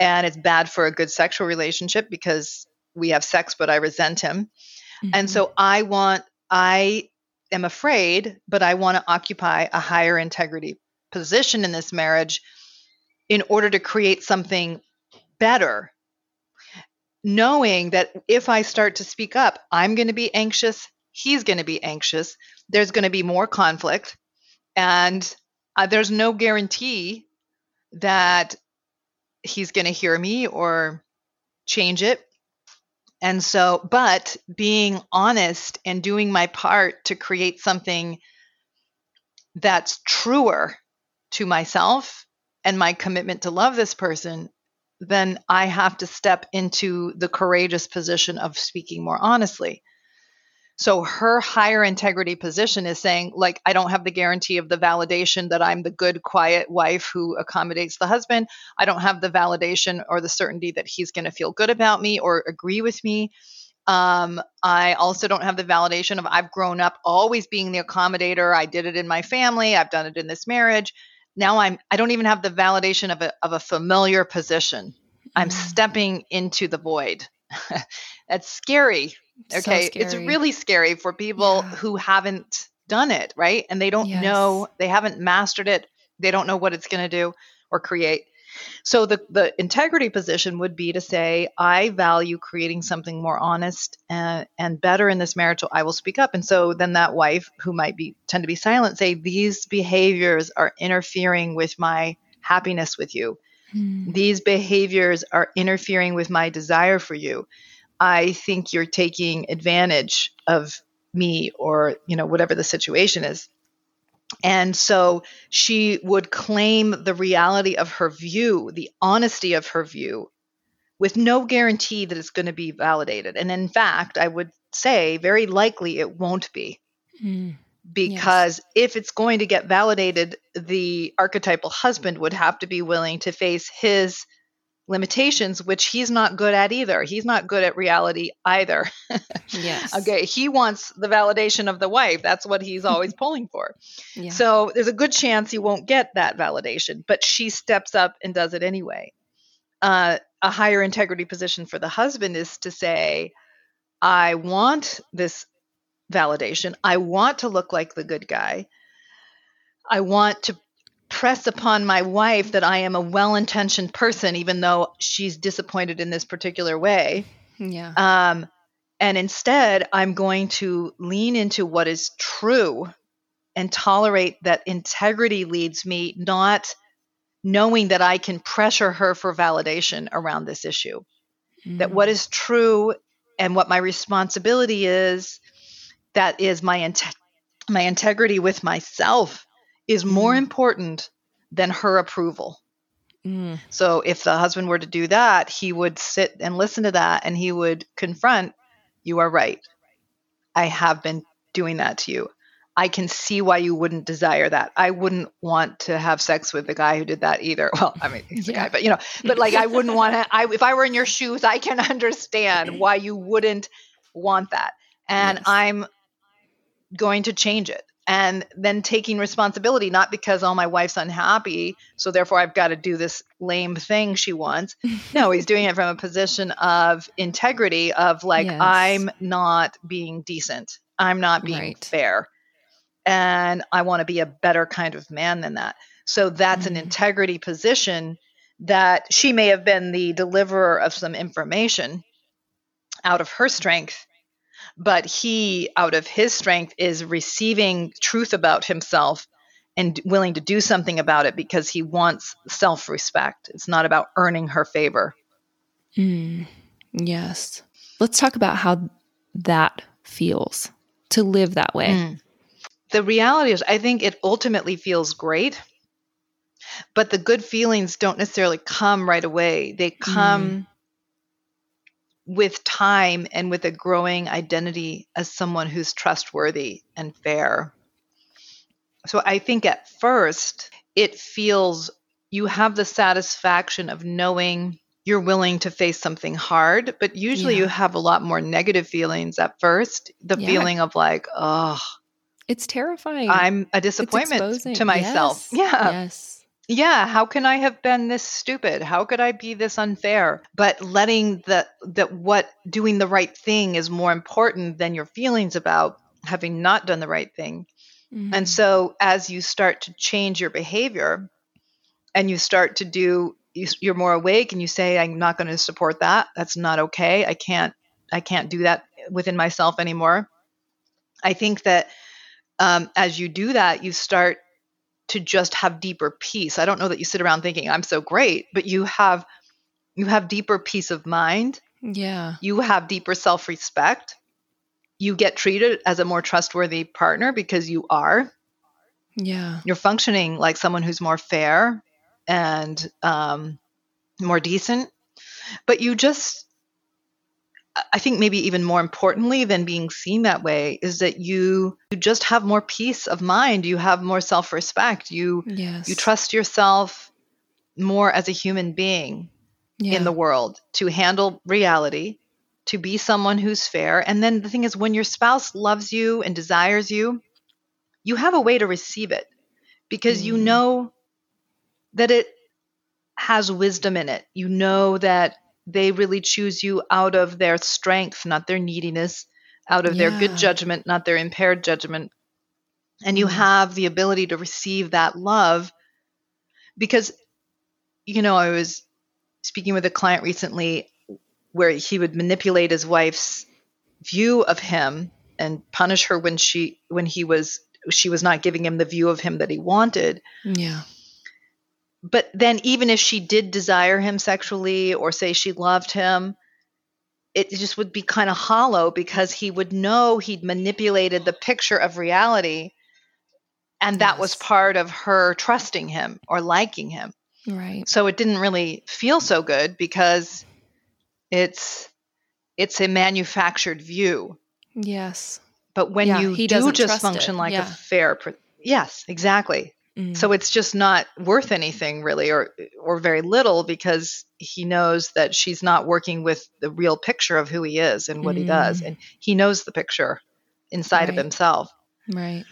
And it's bad for a good sexual relationship because we have sex, but I resent him. And Mhm. so I want, I am afraid, but I want to occupy a higher integrity position in this marriage in order to create something better. Knowing that if I start to speak up, I'm going to be anxious, he's going to be anxious, there's going to be more conflict, and uh, there's no guarantee that he's going to hear me or change it. And so, but being honest and doing my part to create something that's truer to myself and my commitment to love this person, then I have to step into the courageous position of speaking more honestly. So her higher integrity position is saying, like, I don't have the guarantee of the validation that I'm the good, quiet wife who accommodates the husband. I don't have the validation or the certainty that he's going to feel good about me or agree with me. Um, I also don't have the validation of I've grown up always being the accommodator. I did it in my family. I've done it in this marriage. Now I'm I don't even have the validation of a of a familiar position. I'm Mm. stepping into the void. That's scary. So Okay. It's really scary for people Yeah. who haven't done it, right? And they don't Yes. know, they haven't mastered it. They don't know what it's going to do or create. So the the integrity position would be to say, I value creating something more honest and, and better in this marriage, so I will speak up. And so then that wife who might be tend to be silent say, these behaviors are interfering with my happiness with you. Mm. These behaviors are interfering with my desire for you. I think you're taking advantage of me or, you know, whatever the situation is. And so she would claim the reality of her view, the honesty of her view, with no guarantee that it's going to be validated. And in fact, I would say very likely it won't be. Mm. Because yes. if it's going to get validated, the archetypal husband would have to be willing to face his limitations, which he's not good at either. He's not good at reality either. yes. Okay. He wants the validation of the wife. That's what he's always pulling for. Yeah. So there's a good chance he won't get that validation, but she steps up and does it anyway. Uh, a higher integrity position for the husband is to say, I want this validation. I want to look like the good guy. I want to press upon my wife that I am a well intentioned person, even though she's disappointed in this particular way. Yeah. Um, and instead, I'm going to lean into what is true and tolerate that integrity leads me, not knowing that I can pressure her for validation around this issue. Mm. That what is true and what my responsibility is, that is my, in- my integrity with myself is more mm. important than her approval. Mm. So if the husband were to do that, he would sit and listen to that and he would confront, You are right. I have been doing that to you. I can see why you wouldn't desire that. I wouldn't want to have sex with the guy who did that either. Well, I mean, he's yeah. a guy, but you know, but like I wouldn't want to. I if I were in your shoes, I can understand why you wouldn't want that, and yes. I'm going to change it and then taking responsibility not because oh my wife's unhappy so therefore i've got to do this lame thing she wants no he's doing it from a position of integrity of like yes. i'm not being decent i'm not being right. fair and i want to be a better kind of man than that so that's mm-hmm. an integrity position that she may have been the deliverer of some information out of her strength but he, out of his strength, is receiving truth about himself and willing to do something about it because he wants self respect. It's not about earning her favor. Mm, yes. Let's talk about how that feels to live that way. Mm. The reality is, I think it ultimately feels great, but the good feelings don't necessarily come right away. They come. Mm with time and with a growing identity as someone who's trustworthy and fair. So I think at first it feels you have the satisfaction of knowing you're willing to face something hard, but usually yeah. you have a lot more negative feelings at first. The yeah. feeling of like, oh, it's terrifying. I'm a disappointment to myself. Yes. Yeah. Yes yeah how can i have been this stupid? How could i be this unfair? But letting the that what doing the right thing is more important than your feelings about having not done the right thing. Mm-hmm. and so as you start to change your behavior and you start to do you're more awake and you say i'm not going to support that. That's not okay. I can't i can't do that within myself anymore. I think that um, as you do that you start to just have deeper peace. I don't know that you sit around thinking I'm so great, but you have you have deeper peace of mind. Yeah. You have deeper self-respect. You get treated as a more trustworthy partner because you are. Yeah. You're functioning like someone who's more fair and um, more decent. But you just I think maybe even more importantly than being seen that way is that you, you just have more peace of mind. You have more self respect. You yes. you trust yourself more as a human being yeah. in the world to handle reality, to be someone who's fair. And then the thing is, when your spouse loves you and desires you, you have a way to receive it because mm. you know that it has wisdom in it. You know that they really choose you out of their strength, not their neediness, out of yeah. their good judgment, not their impaired judgment. And you mm. have the ability to receive that love because, you know, I was speaking with a client recently where he would manipulate his wife's view of him and punish her when she when he was she was not giving him the view of him that he wanted. Yeah but then even if she did desire him sexually or say she loved him it just would be kind of hollow because he would know he'd manipulated the picture of reality and that yes. was part of her trusting him or liking him right so it didn't really feel so good because it's it's a manufactured view. Yes. But when Yeah, you he do just function it. like Yeah. a fair, per- yes, exactly. Mm. So it's just not worth anything really, or or very little, because he knows that she's not working with the real picture of who he is and what he does, Mm. and he knows the picture inside of himself. right.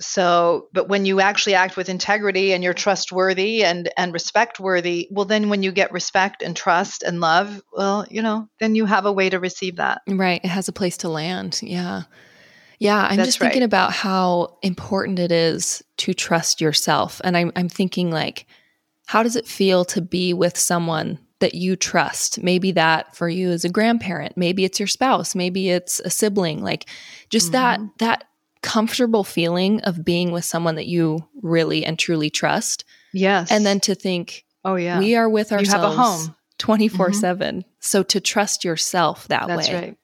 So, but when you actually act with integrity and you're trustworthy and and respect worthy, well, then when you get respect and trust and love, well, you know, then you have a way to receive that. Right. It has a place to land. Yeah. Yeah. I'm That's just thinking right. about how important it is to trust yourself. And I'm, I'm thinking, like, how does it feel to be with someone that you trust? Maybe that for you is a grandparent. Maybe it's your spouse. Maybe it's a sibling. Like, just that, Mhm. that comfortable feeling of being with someone that you really and truly trust. Yes. And then to think, oh yeah, we are with You have a ourselves home. Mm-hmm. 24 7. So to trust yourself that that's way right.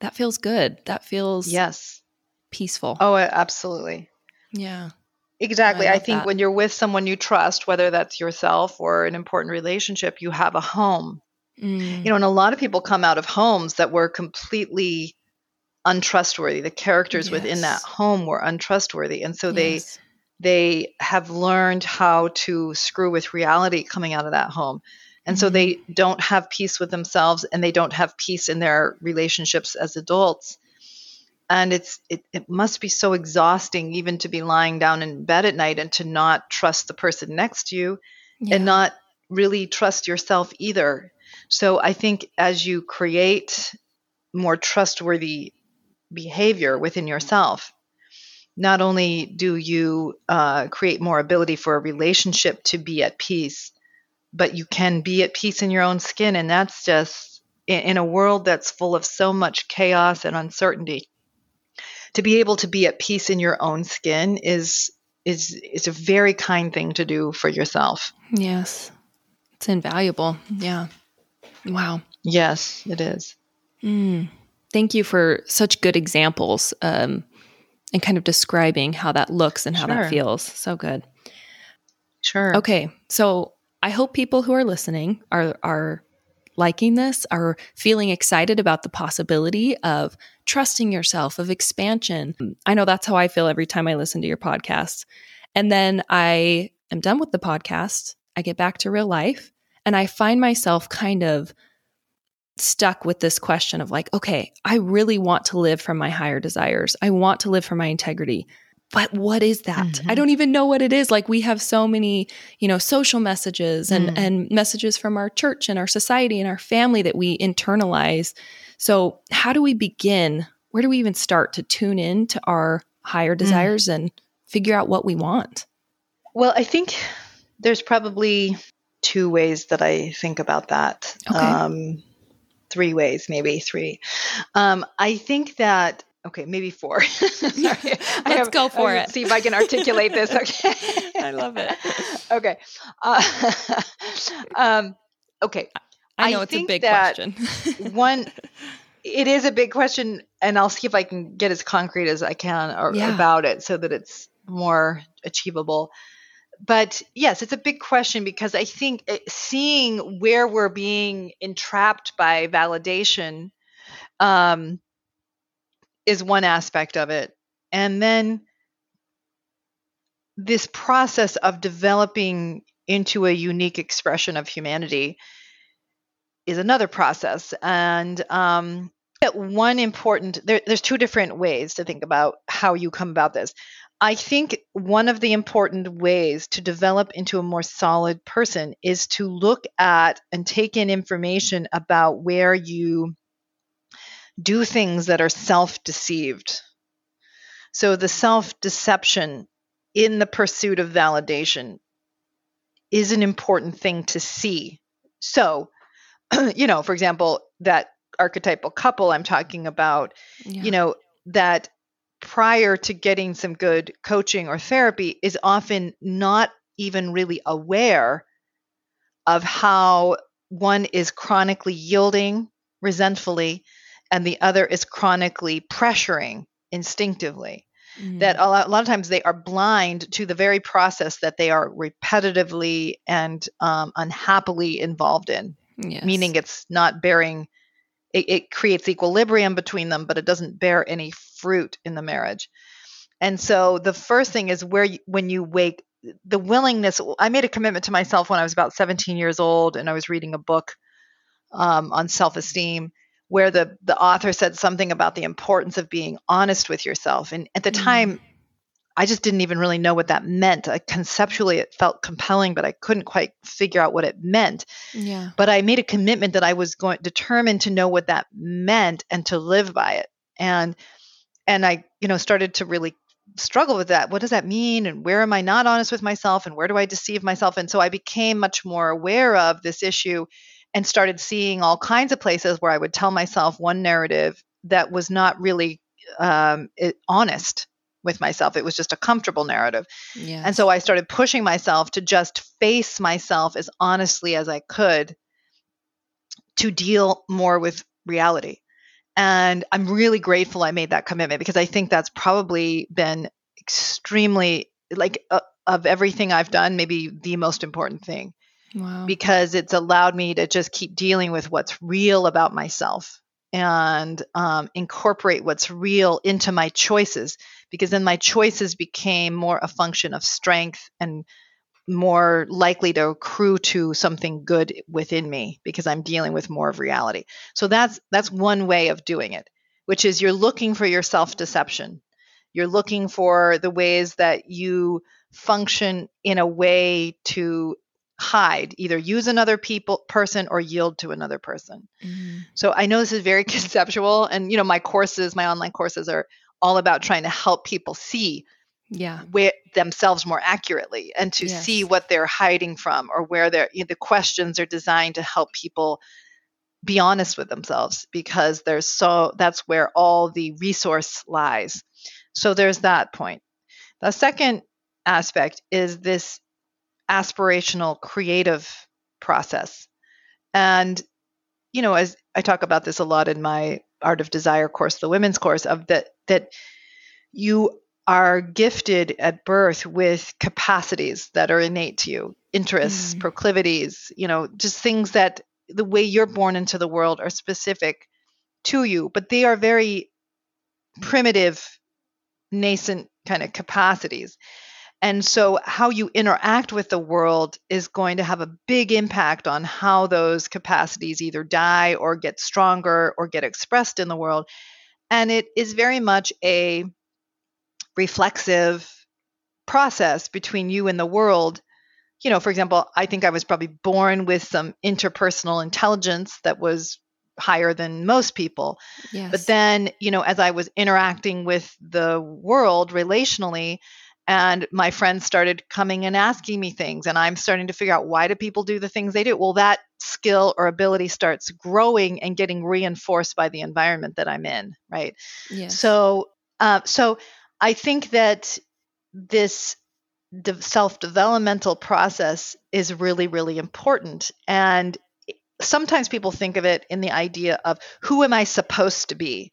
that feels good. That feels Yes. Peaceful. Oh, absolutely. yeah. Exactly. I I, think that. when you're with someone you trust, whether that's yourself or an important relationship, you have a home. Mm, You know, and a lot of people come out of homes that were completely untrustworthy. The characters within that home were untrustworthy, and so they yes. they have learned how to screw with reality coming out of that home. And so Mhm. they don't have peace with themselves and they don't have peace in their relationships as adults. And it's it, it must be so exhausting even to be lying down in bed at night and to not trust the person next to you Yeah. and not really trust yourself either. So I think as you create more trustworthy behavior within yourself, not only do you uh, create more ability for a relationship to be at peace, but you can be at peace in your own skin. And that's just in, in a world that's full of so much chaos and uncertainty. To be able to be at peace in your own skin is is is a very kind thing to do for yourself. yes. It's invaluable. Yeah. Wow. Yes, it is. Mm. Thank you for such good examples um, and kind of describing how that looks and how Sure. that feels. So good. Sure. Okay. So I hope people who are listening are are liking this, are feeling excited about the possibility of trusting yourself, of expansion. I know that's how I feel every time I listen to your podcast. And then I am done with the podcast. I get back to real life and I find myself kind of stuck with this question of like, okay, I really want to live from my higher desires. I want to live from my integrity. But what is that? Mhm. I don't even know what it is. Like we have so many, you know, social messages and Mm. and messages from our church and our society and our family that we internalize. So, how do we begin? Where do we even start to tune in to our higher desires and figure out what we want? Well, I think there's probably two ways that I think about that. Okay. Um, three ways, maybe three. Um, I think that, okay, maybe four. Sorry. Let's go for I it. See if I can articulate this. Okay. I love it. okay. Uh, um, okay. I I know it's a big question. One, it is a big question, and I'll see if I can get as concrete as I can or, Yeah. about it so that it's more achievable. But yes, it's a big question because I think uh, seeing where we're being entrapped by validation um, is one aspect of it. And then this process of developing into a unique expression of humanity is another process. And um, one important, there, there's two different ways to think about how you come about this. I think one of the important ways to develop into a more solid person is to look at and take in information about where you do things that are self deceived. So the self deception in the pursuit of validation is an important thing to see. So, you know, for example, that archetypal couple I'm talking about, Yeah. you know, that prior to getting some good coaching or therapy is often not even really aware of how one is chronically yielding resentfully and the other is chronically pressuring instinctively Mm. that a lot, a lot of times they are blind to the very process that they are repetitively and um, unhappily involved in Yes. meaning it's not bearing it, it creates equilibrium between them but it doesn't bear any fruit in the marriage and so the first thing is where you, when you wake the willingness i made a commitment to myself when i was about 17 years old and i was reading a book um, on self-esteem where the the author said something about the importance of being honest with yourself and at the Mm. time i just didn't even really know what that meant I, conceptually it felt compelling but i couldn't quite figure out what it meant Yeah. but I made a commitment that I was going determined to know what that meant and to live by it. And and I, you know, started to really struggle with that. What does that mean? And where am I not honest with myself? And where do I deceive myself? And so I became much more aware of this issue and started seeing all kinds of places where I would tell myself one narrative that was not really um, it, honest with myself. It was just a comfortable narrative. Yeah. And so I started pushing myself to just face myself as honestly as I could to deal more with reality. And I'm really grateful I made that commitment because I think that's probably been extremely, like, uh, of everything I've done, maybe the most important thing because it's allowed me to just keep dealing with what's real about myself and um, incorporate what's real into my choices because then my choices became more a function of strength and more likely to accrue to something good within me because I'm dealing with more of reality. So that's that's one way of doing it, which is you're looking for your self-deception. You're looking for the ways that you function in a way to hide, either use another people person or yield to another person. Mhm. So I know this is very conceptual and you know my courses, my online courses are all about trying to help people see Yeah. where themselves more accurately and to see what they're hiding from or where they're you know, the questions are designed to help people be honest with themselves because there's so that's where all the resource lies so there's that point the second aspect is this aspirational creative process and you know as i talk about this a lot in my art of desire course the women's course of that that you are gifted at birth with capacities that are innate to you interests Mm. proclivities you know just things that the way you're born into the world are specific to you but they are very primitive nascent kind of capacities and so how you interact with the world is going to have a big impact on how those capacities either die or get stronger or get expressed in the world and it is very much a reflexive process between you and the world. You know, for example, I think I was probably born with some interpersonal intelligence that was higher than most people. Yes. But then, you know, as I was interacting with the world relationally, and my friends started coming and asking me things, and I'm starting to figure out why do people do the things they do? Well, that skill or ability starts growing and getting reinforced by the environment that I'm in, right? yes. So, uh, so I think that this de- self-developmental process is really, really important. And sometimes people think of it in the idea of who am I supposed to be?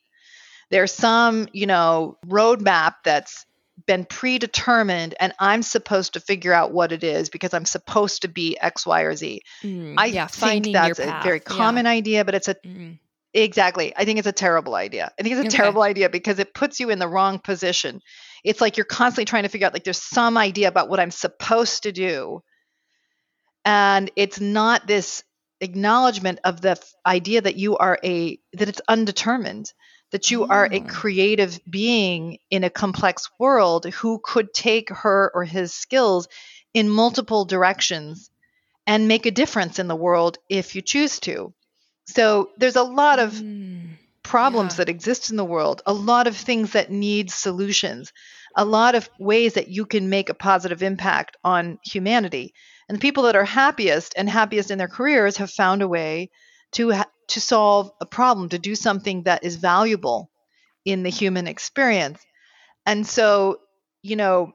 There's some, you know, roadmap that's been predetermined, and I'm supposed to figure out what it is because I'm supposed to be X, Y, or Z. Mm, I yeah, think that's a very Yeah. common idea, but it's a Mm, Exactly. I think it's a terrible idea. I think it's a Okay. terrible idea because it puts you in the wrong position. It's like you're constantly trying to figure out like there's some idea about what I'm supposed to do. And it's not this acknowledgement of the f- idea that you are a that it's undetermined, that you are a Oh. creative being in a complex world who could take her or his skills in multiple directions and make a difference in the world if you choose to. So there's a lot of mm, problems Yeah. that exist in the world, a lot of things that need solutions, a lot of ways that you can make a positive impact on humanity. And the people that are happiest and happiest in their careers have found a way to ha- to solve a problem, to do something that is valuable in the human experience. And so, you know,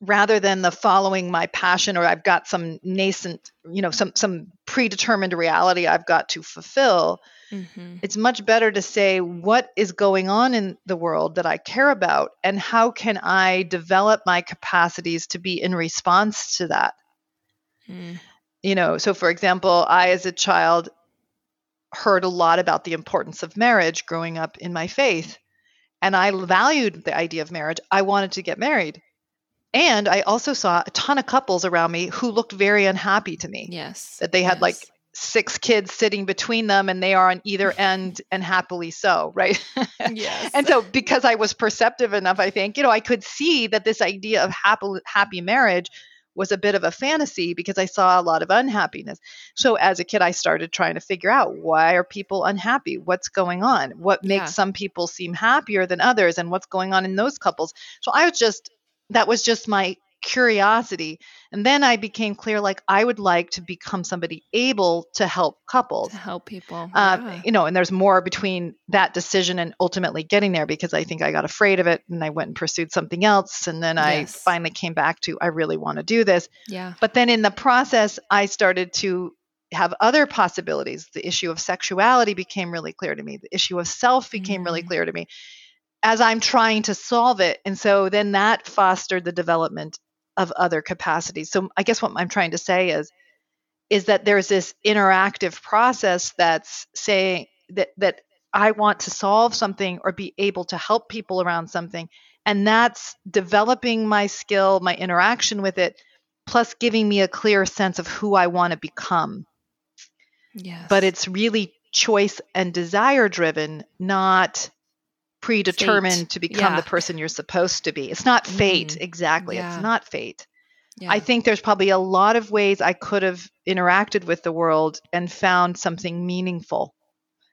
rather than the following my passion or I've got some nascent, you know, some some predetermined reality I've got to fulfill, mhm. it's much better to say what is going on in the world that I care about and how can I develop my capacities to be in response to that. Mm. You know, so for example, I as a child heard a lot about the importance of marriage growing up in my faith. And I valued the idea of marriage. I wanted to get married. And I also saw a ton of couples around me who looked very unhappy to me. Yes. That they had yes. like six kids sitting between them and they are on either end and happily so, right? Yes. and so because I was perceptive enough, I think, you know, I could see that this idea of happy happy marriage was a bit of a fantasy because I saw a lot of unhappiness. So as a kid I started trying to figure out why are people unhappy? What's going on? What makes Yeah. some people seem happier than others and what's going on in those couples? So I was just that was just my curiosity. And then I became clear like I would like to become somebody able to help couples. to help people. Uh, yeah. You know, and there's more between that decision and ultimately getting there because I think I got afraid of it and I went and pursued something else. And then I Yes. finally came back to, I really want to do this. yeah. But then in the process, I started to have other possibilities. The issue of sexuality became really clear to me, the issue of self became really Mm. clear to me as I'm trying to solve it. And so then that fostered the development of other capacities. So I guess what I'm trying to say is is that there's this interactive process that's saying that that I want to solve something or be able to help people around something and that's developing my skill, my interaction with it plus giving me a clear sense of who I want to become. Yes. But it's really choice and desire driven, not predetermined Fate. to become Yeah. the person you're supposed to be. It's not fate, Mhm. exactly. Yeah. It's not fate. yeah. I think there's probably a lot of ways I could have interacted with the world and found something meaningful.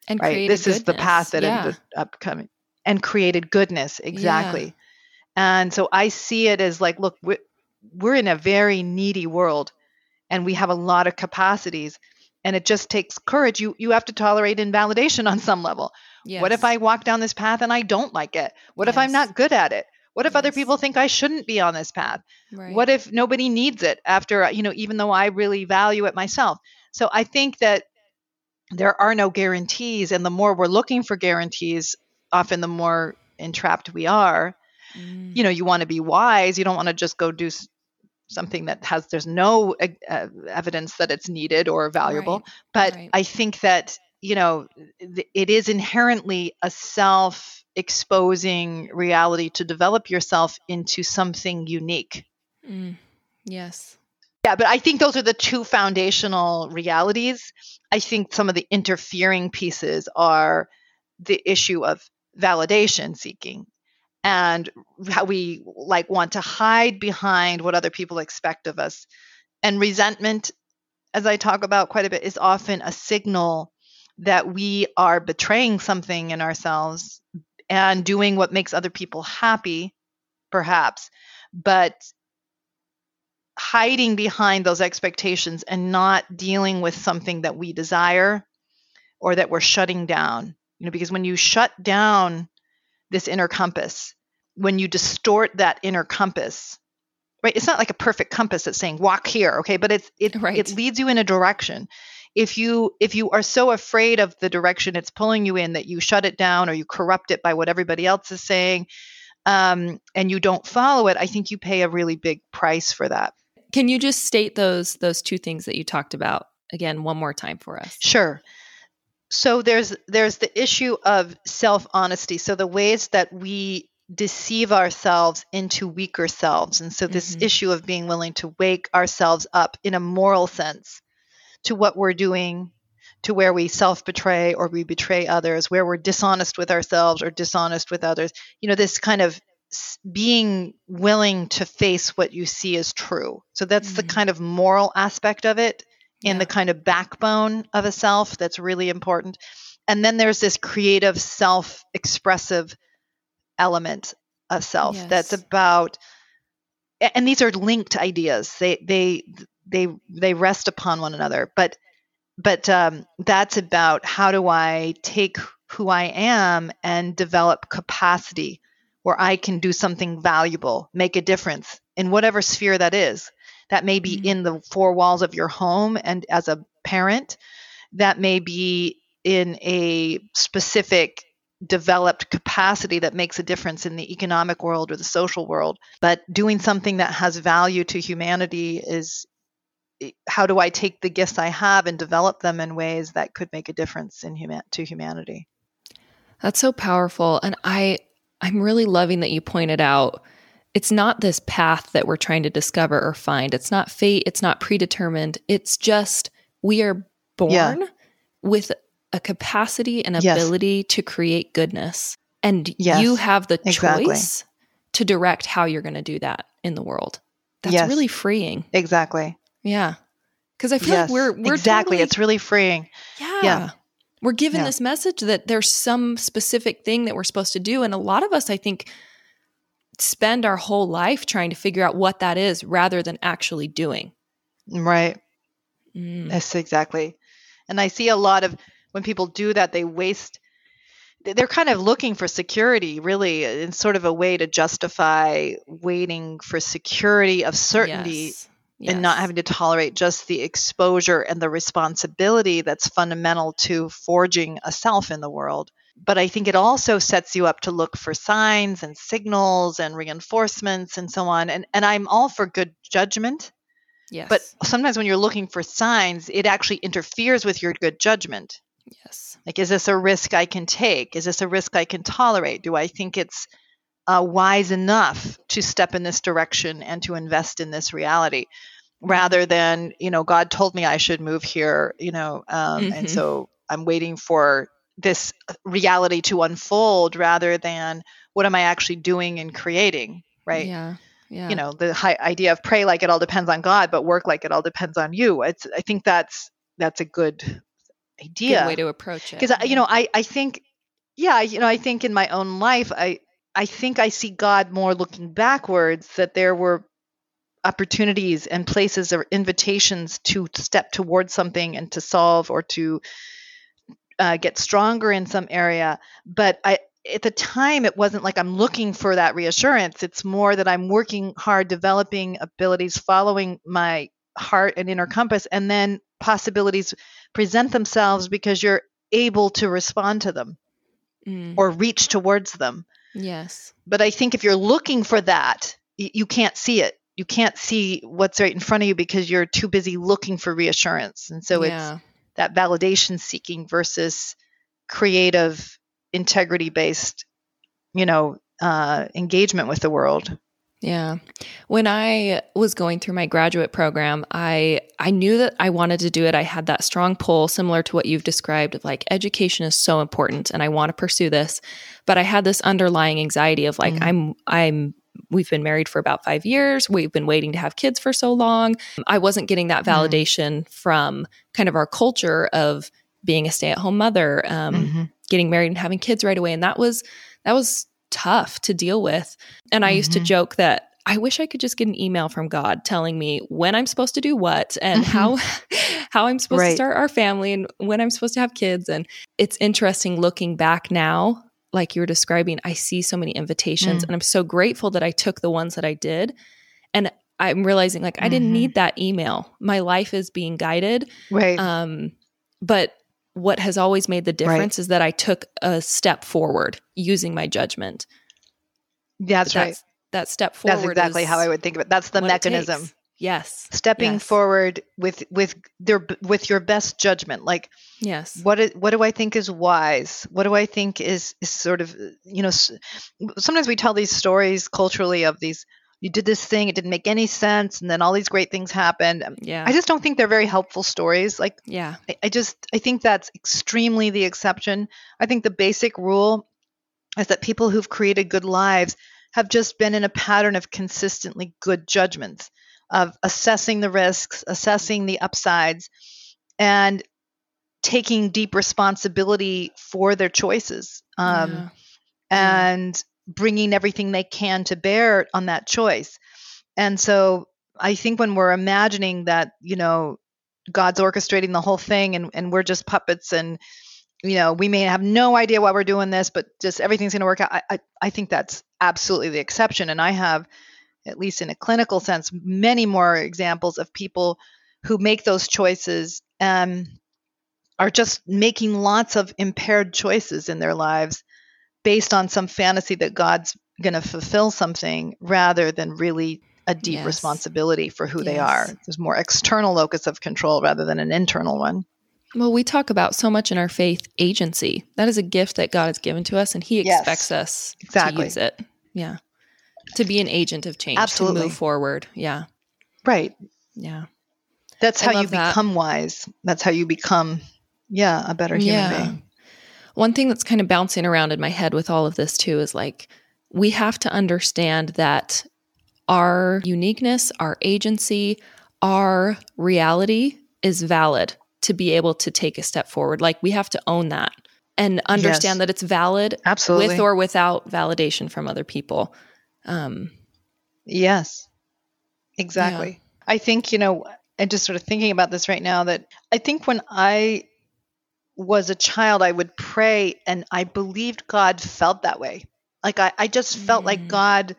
and right. created This is the path that goodness. ended up coming and created goodness. Exactly. And so I see it as like, look, we're, we're in a very needy world and we have a lot of capacities and it just takes courage. You, you have to tolerate invalidation on some level. Yeah. What if I walk down this path and I don't like it? What if I'm not good at it? What if other people think I shouldn't be on this path? Right. What if nobody needs it after, you know, even though I really value it myself? So I think that there are no guarantees. And the more we're looking for guarantees, often the more entrapped we are. Mm. You know, you want to be wise. You don't want to just go do something that has, there's no uh, uh, evidence that it's needed or valuable. Right. But right. I think that, you know, th- it is inherently a self exposing reality to develop yourself into something unique. Mm. Yes. Yeah, but I think those are the two foundational realities. I think some of the interfering pieces are the issue of validation seeking and how we like want to hide behind what other people expect of us. And resentment, as I talk about quite a bit, is often a signal that we are betraying something in ourselves and doing what makes other people happy, perhaps, but hiding behind those expectations and not dealing with something that we desire or that we're shutting down. You know, because when you shut down this inner compass, when you distort that inner compass, right? It's not like a perfect compass that's saying walk here, okay, but it's it Right. it leads you in a direction. If you if you are so afraid of the direction it's pulling you in that you shut it down or you corrupt it by what everybody else is saying, um, and you don't follow it, I think you pay a really big price for that. Can you just state those those two things that you talked about again one more time for us? Sure. So there's there's the issue of self-honesty. So the ways that we deceive ourselves into weaker selves. And so this Mhm. issue of being willing to wake ourselves up in a moral sense to what we're doing, to where we self-betray or we betray others, where we're dishonest with ourselves or dishonest with others. You know, this kind of being willing to face what you see as true. So that's the Mhm. kind of moral aspect of it and Yeah. the kind of backbone of a self that's really important. And then there's this creative, self expressive element of self that's about and these are linked ideas they they they they rest upon one another. But but um, that's about how do i take who i am and develop capacity where i can do something valuable make a difference in whatever sphere that is. That may be Mhm. in the four walls of your home and as a parent. That may be in a specific developed capacity that makes a difference in the economic world or the social world. But doing something that has value to humanity is Eh, how do I take the gifts I have and develop them in ways that could make a difference in human to humanity? That's so powerful. And I I'm really loving that you pointed out it's not this path that we're trying to discover or find. It's not fate, it's not predetermined. It's just we are born yeah. with a capacity and ability yes. to create goodness. And yes, you have the exactly. choice to direct how you're going to do that in the world. That's yes. really freeing. Exactly. Yeah. Cuz I feel like we're we're Exactly, totally, it's really freeing. Yeah. yeah. We're given yeah. this message that there's some specific thing that we're supposed to do and a lot of us I think spend our whole life trying to figure out what that is rather than actually doing. Right. Mm. That's exactly. And I see a lot of when people do that, they waste. They're kind of looking for security, really, in sort of a way to justify waiting for security of certainty yes. Yes. and not having to tolerate just the exposure and the responsibility that's fundamental to forging a self in the world but I think it also sets you up to look for signs and signals and reinforcements and so on. And and I'm all for good judgment. Yes. But sometimes when you're looking for signs, it actually interferes with your good judgment. Yes. Like, is this a risk I can take? Is this a risk I can tolerate? Do I think it's uh, wise enough to step in this direction and to invest in this reality? rather than you know god told me i should move here you know um, mm-hmm. and so i'm waiting for this reality to unfold rather than what am I actually doing and creating, right? Yeah. Yeah. You know, the high idea of pray like it all depends on God, but work like it all depends on you. It's I think that's that's a good idea. Good way to approach it. Because yeah. you know, I I think yeah, you know, I think in my own life I I think I see God more looking backwards that there were opportunities and places or invitations to step towards something and to solve or to uh, get stronger in some area. But I, at the time, it wasn't like I'm looking for that reassurance. It's more that I'm working hard, developing abilities, following my heart and inner compass, and then possibilities present themselves because you're able to respond to them mm. or reach towards them. Yes. But I think if you're looking for that, you can't see it. You can't see what's right in front of you because you're too busy looking for reassurance. And so yeah. it's that validation seeking versus creative integrity based you know uh, engagement with the world yeah. When I was going through my graduate program, I I knew that I wanted to do it. I had that strong pull similar to what you've described of like education is so important and I want to pursue this. But I had this underlying anxiety of like mm. I'm I'm we've been married for about 5 years. We've been waiting to have kids for so long. I wasn't getting that mm. validation mm. from kind of our culture of being a stay-at-home mother, um, mm-hmm. getting married and having kids right away and that was that was tough to deal with. And I mm-hmm. used to mm-hmm. joke that I wish I could just get an email from God telling me when I'm supposed to do what and mm-hmm. how how I'm supposed right. to start our family and when I'm supposed to have kids and it's interesting looking back now like you were describing I see so many invitations mm. and I'm so grateful that I took the ones that I did and I'm realizing like I didn't need mm-hmm. that email. My life is being guided. Right. Um but what has always made the difference right. is that I took a step forward using my judgment. That's, that's right. That step forward. That's exactly how I would think of it. That's the mechanism. Yes. Stepping yes. forward with with their with your best judgment. Like yes. What is, what do I think is wise? What do I think is is sort of you know sometimes we tell these stories culturally of these you did this thing, it didn't make any sense, and then all these great things happened. Um, yeah. I just don't think they're very helpful stories. Like, yeah, I, I just I think that's extremely the exception. I think the basic rule is that people who've created good lives have just been in a pattern of consistently good judgments, of assessing the risks, assessing the upsides, and taking deep responsibility for their choices. Um, yeah. And bringing everything they can to bear on that choice. And so I think when we're imagining that, you know, God's orchestrating the whole thing and, and we're just puppets and, you know, we may have no idea why we're doing this, but just everything's going to work out. I, I, I think that's absolutely the exception. And I have, at least in a clinical sense, many more examples of people who make those choices and are just making lots of impaired choices in their lives based on some fantasy that God's going to fulfill something rather than really a deep Yes. responsibility for who they are. There's more external locus of control rather than an internal one. Well, we talk about so much in our faith agency. That is a gift that God has given to us, and He Yes. expects us Exactly. to use it. Yeah. To be an agent of change, Absolutely. to move forward. Yeah. Right. Yeah. That's I how you that. become wise. That's how you become, yeah, a better human Yeah. being. One thing that's kind of bouncing around in my head with all of this too is like we have to understand that our uniqueness, our agency, our reality is valid to be able to take a step forward. Like we have to own that and understand Yes. that it's valid Absolutely. with or without validation from other people. Um, Yes, exactly. I think, you know, and just sort of thinking about this right now, that I think when I was a child, I would pray and I believed God felt that way. Like I, I just felt like Mm. God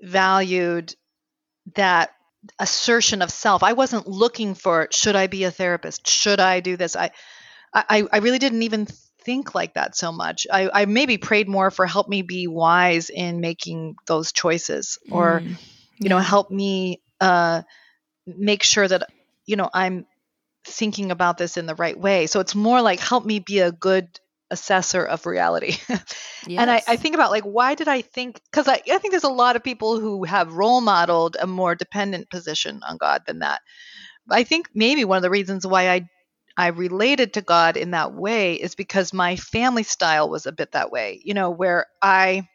valued that assertion of self. I wasn't looking for should I be a therapist? Should I do this? I I, I really didn't even think like that so much. I, I maybe prayed more for help me be wise in making those choices or mm, you know help me uh, make sure that you know i'm thinking about this in the right way so it's more like help me be a good assessor of reality and I, I think about like why did i think because I, I think there's a lot of people who have role modeled a more dependent position on god than that i think maybe one of the reasons why i i related to god in that way is because my family style was a bit that way you know where i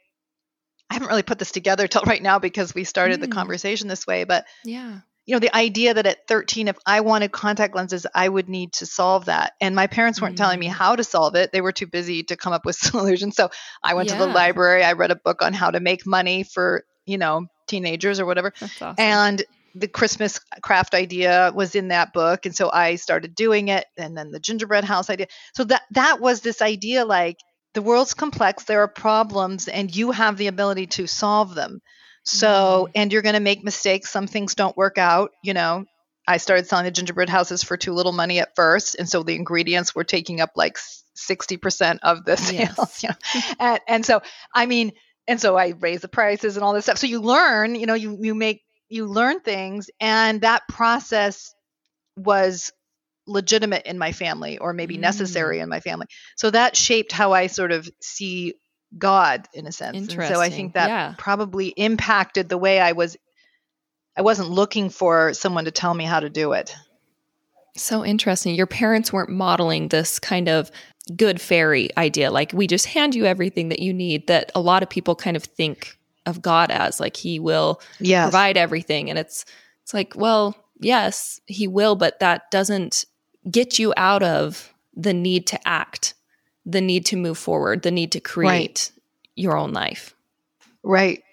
I haven't really put this together till right now because we started the Mm. conversation this way, but yeah. You know, the idea that at 13, if I wanted contact lenses, I would need to solve that. And my parents weren't telling me Mm. how to solve it. They were too busy to come up with solutions. So I went to the library, I read a book on how to make money for, you know, teenagers or whatever. Awesome. And the Christmas craft idea was in that book. And so I started doing it. And then the gingerbread house idea. So that that was this idea like the world's complex, there are problems, and you have the ability to solve them. So, and you're going to make mistakes. Some things don't work out. You know, I started selling the gingerbread houses for too little money at first. And so the ingredients were taking up like 60% of the sales. Yes. You know? and, and so, I mean, and so I raised the prices and all this stuff. So you learn, you know, you, you make, you learn things. And that process was legitimate in my family or maybe Mm. necessary in my family. So that shaped how I sort of see God in a sense. And so I think that Yeah. probably impacted the way I was I wasn't looking for someone to tell me how to do it. So interesting. Your parents weren't modeling this kind of good fairy idea. Like we just hand you everything that you need that a lot of people kind of think of God as like he will Yes. provide everything and it's it's like, well, yes, he will, but that doesn't get you out of the need to act, the need to move forward, the need to create your own life. Right.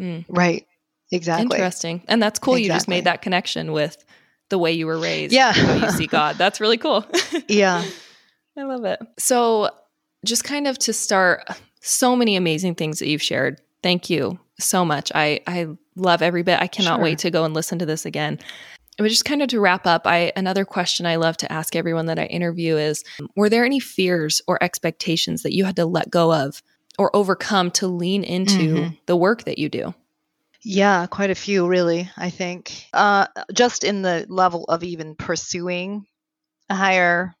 Mm. Right. Exactly. Interesting. And that's cool you just made that connection with the way you were raised. Yeah. How you see God. That's really cool. Yeah. I love it. So, just kind of to start, so many amazing things that you've shared. Thank you so much. I I love every bit. I cannot Sure. wait to go and listen to this again. But just kind of to wrap up, I another question I love to ask everyone that I interview is: Were there any fears or expectations that you had to let go of or overcome to lean into Mhm. the work that you do? Yeah, quite a few, really, I think. Uh, just in the level of even pursuing a higher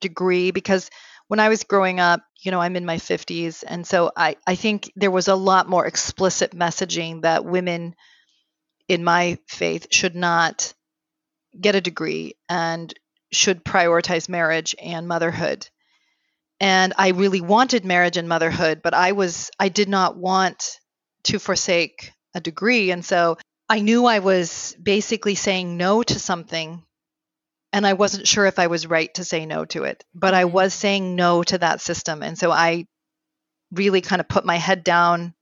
degree, because when I was growing up, you know, I'm in my 50s. And so I, I think there was a lot more explicit messaging that women in my faith should not get a degree and should prioritize marriage and motherhood. And I really wanted marriage and motherhood, but I was, I did not want to forsake a degree. And so I knew I was basically saying no to something. And I wasn't sure if I was right to say no to it, but I Mhm. was saying no to that system. And so I really kind of put my head down.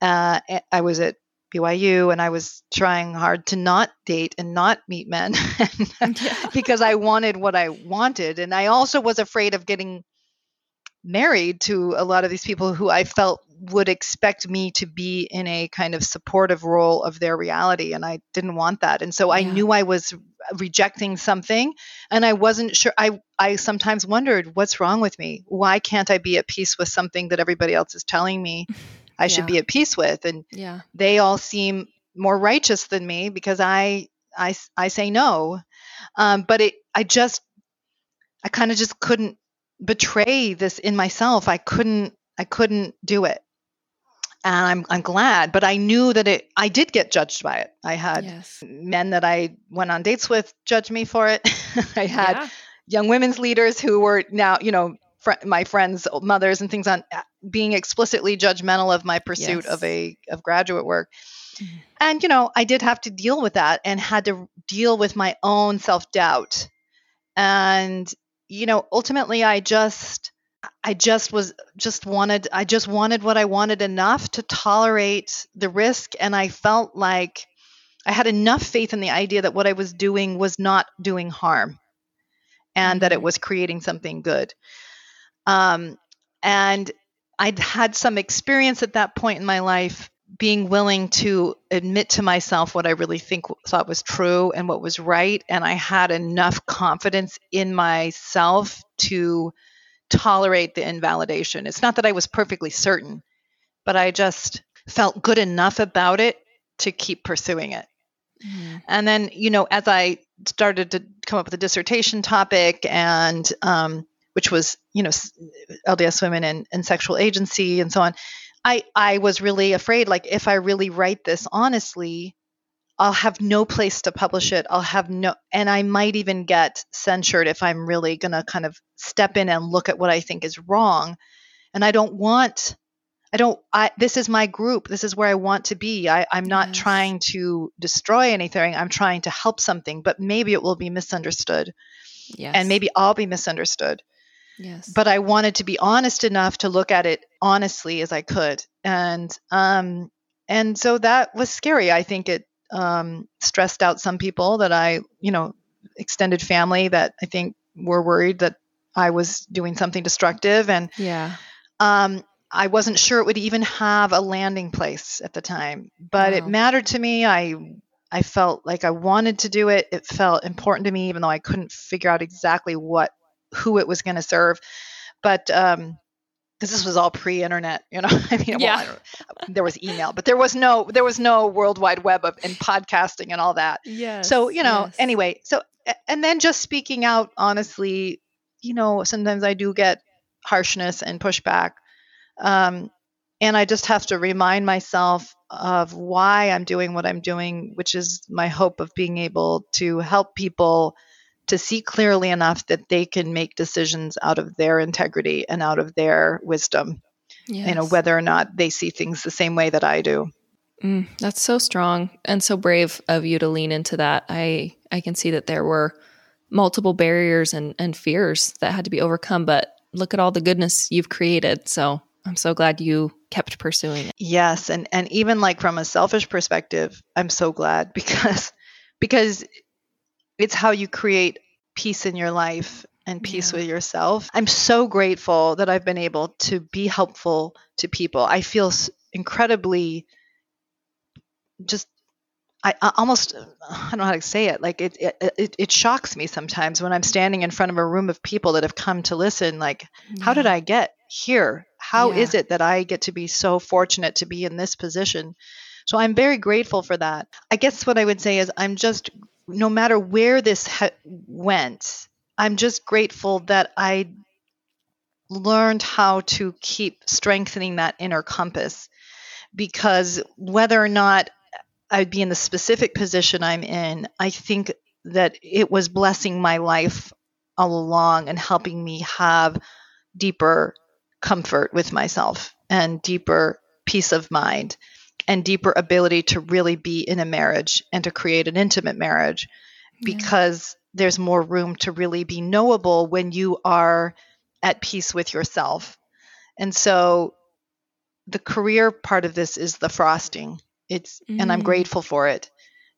Uh, I was at BYU and I was trying hard to not date and not meet men because I wanted what I wanted. And I also was afraid of getting married to a lot of these people who I felt would expect me to be in a kind of supportive role of their reality. And I didn't want that. And so I Yeah. knew I was rejecting something and I wasn't sure. I, I sometimes wondered, what's wrong with me? Why can't I be at peace with something that everybody else is telling me I should Yeah. be at peace with? And Yeah. they all seem more righteous than me because I I I say no. Um, but it I just I kind of just couldn't betray this in myself. I couldn't I couldn't do it. And I'm I'm glad, but I knew that it I did get judged by it. I had yes. men that I went on dates with judge me for it. I had yeah. young women's leaders who were now, you know, fr- my friends' mothers and things on uh, being explicitly judgmental of my pursuit yes. of a of graduate work. Mm-hmm. And you know, I did have to deal with that and had to deal with my own self-doubt. And you know, ultimately I just I just was just wanted I just wanted what I wanted enough to tolerate the risk and I felt like I had enough faith in the idea that what I was doing was not doing harm and that it mm-hmm. was creating something good. Um, and I'd had some experience at that point in my life being willing to admit to myself what I really think thought was true and what was right. And I had enough confidence in myself to tolerate the invalidation. It's not that I was perfectly certain, but I just felt good enough about it to keep pursuing it. Mm-hmm. And then, you know, as I started to come up with a dissertation topic and um, which was you know LDS women and, and sexual agency and so on. I I was really afraid like if I really write this honestly, I'll have no place to publish it. I'll have no and I might even get censured if I'm really going to kind of step in and look at what I think is wrong. And I don't want I don't I this is my group. This is where I want to be. I, I'm not yes. trying to destroy anything. I'm trying to help something, but maybe it will be misunderstood. Yes. And maybe I'll be misunderstood. Yes. But I wanted to be honest enough to look at it honestly as I could. And um and so that was scary. I think it um stressed out some people that I, you know, extended family that I think were worried that I was doing something destructive and Yeah. Um I wasn't sure it would even have a landing place at the time, but wow. it mattered to me. I I felt like I wanted to do it. It felt important to me, even though I couldn't figure out exactly what who it was going to serve. But um, because this was all pre-internet, you know. I mean, yeah. Well, I there was email, but there was no there was no World Wide Web of, and podcasting and all that. Yeah. So you know, yes. anyway, so and then just speaking out honestly, you know, sometimes I do get harshness and pushback, um, and I just have to remind myself of why I'm doing what I'm doing, which is my hope of being able to help people to see clearly enough that they can make decisions out of their integrity and out of their wisdom. Yes. You know, whether or not they see things the same way that I do. Mm, that's so strong and so brave of you to lean into that. I I can see that there were multiple barriers and, and fears that had to be overcome, but look at all the goodness you've created. So I'm so glad you kept pursuing it. Yes, and and even like from a selfish perspective, I'm so glad because because it's how you create peace in your life and peace yeah. with yourself. I'm so grateful that I've been able to be helpful to people. I feel incredibly just I, I almost I don't know how to say it. Like it, it it shocks me sometimes when I'm standing in front of a room of people that have come to listen like yeah. how did I get here? How yeah. is it that I get to be so fortunate to be in this position? So I'm very grateful for that. I guess what I would say is I'm just no matter where this ha- went, I'm just grateful that I learned how to keep strengthening that inner compass. Because whether or not I'd be in the specific position I'm in, I think that it was blessing my life all along and helping me have deeper comfort with myself and deeper peace of mind and deeper ability to really be in a marriage and to create an intimate marriage because there's more room to really be knowable when you are at peace with yourself. And so the career part of this is the frosting. It's mm. and I'm mm. grateful for it.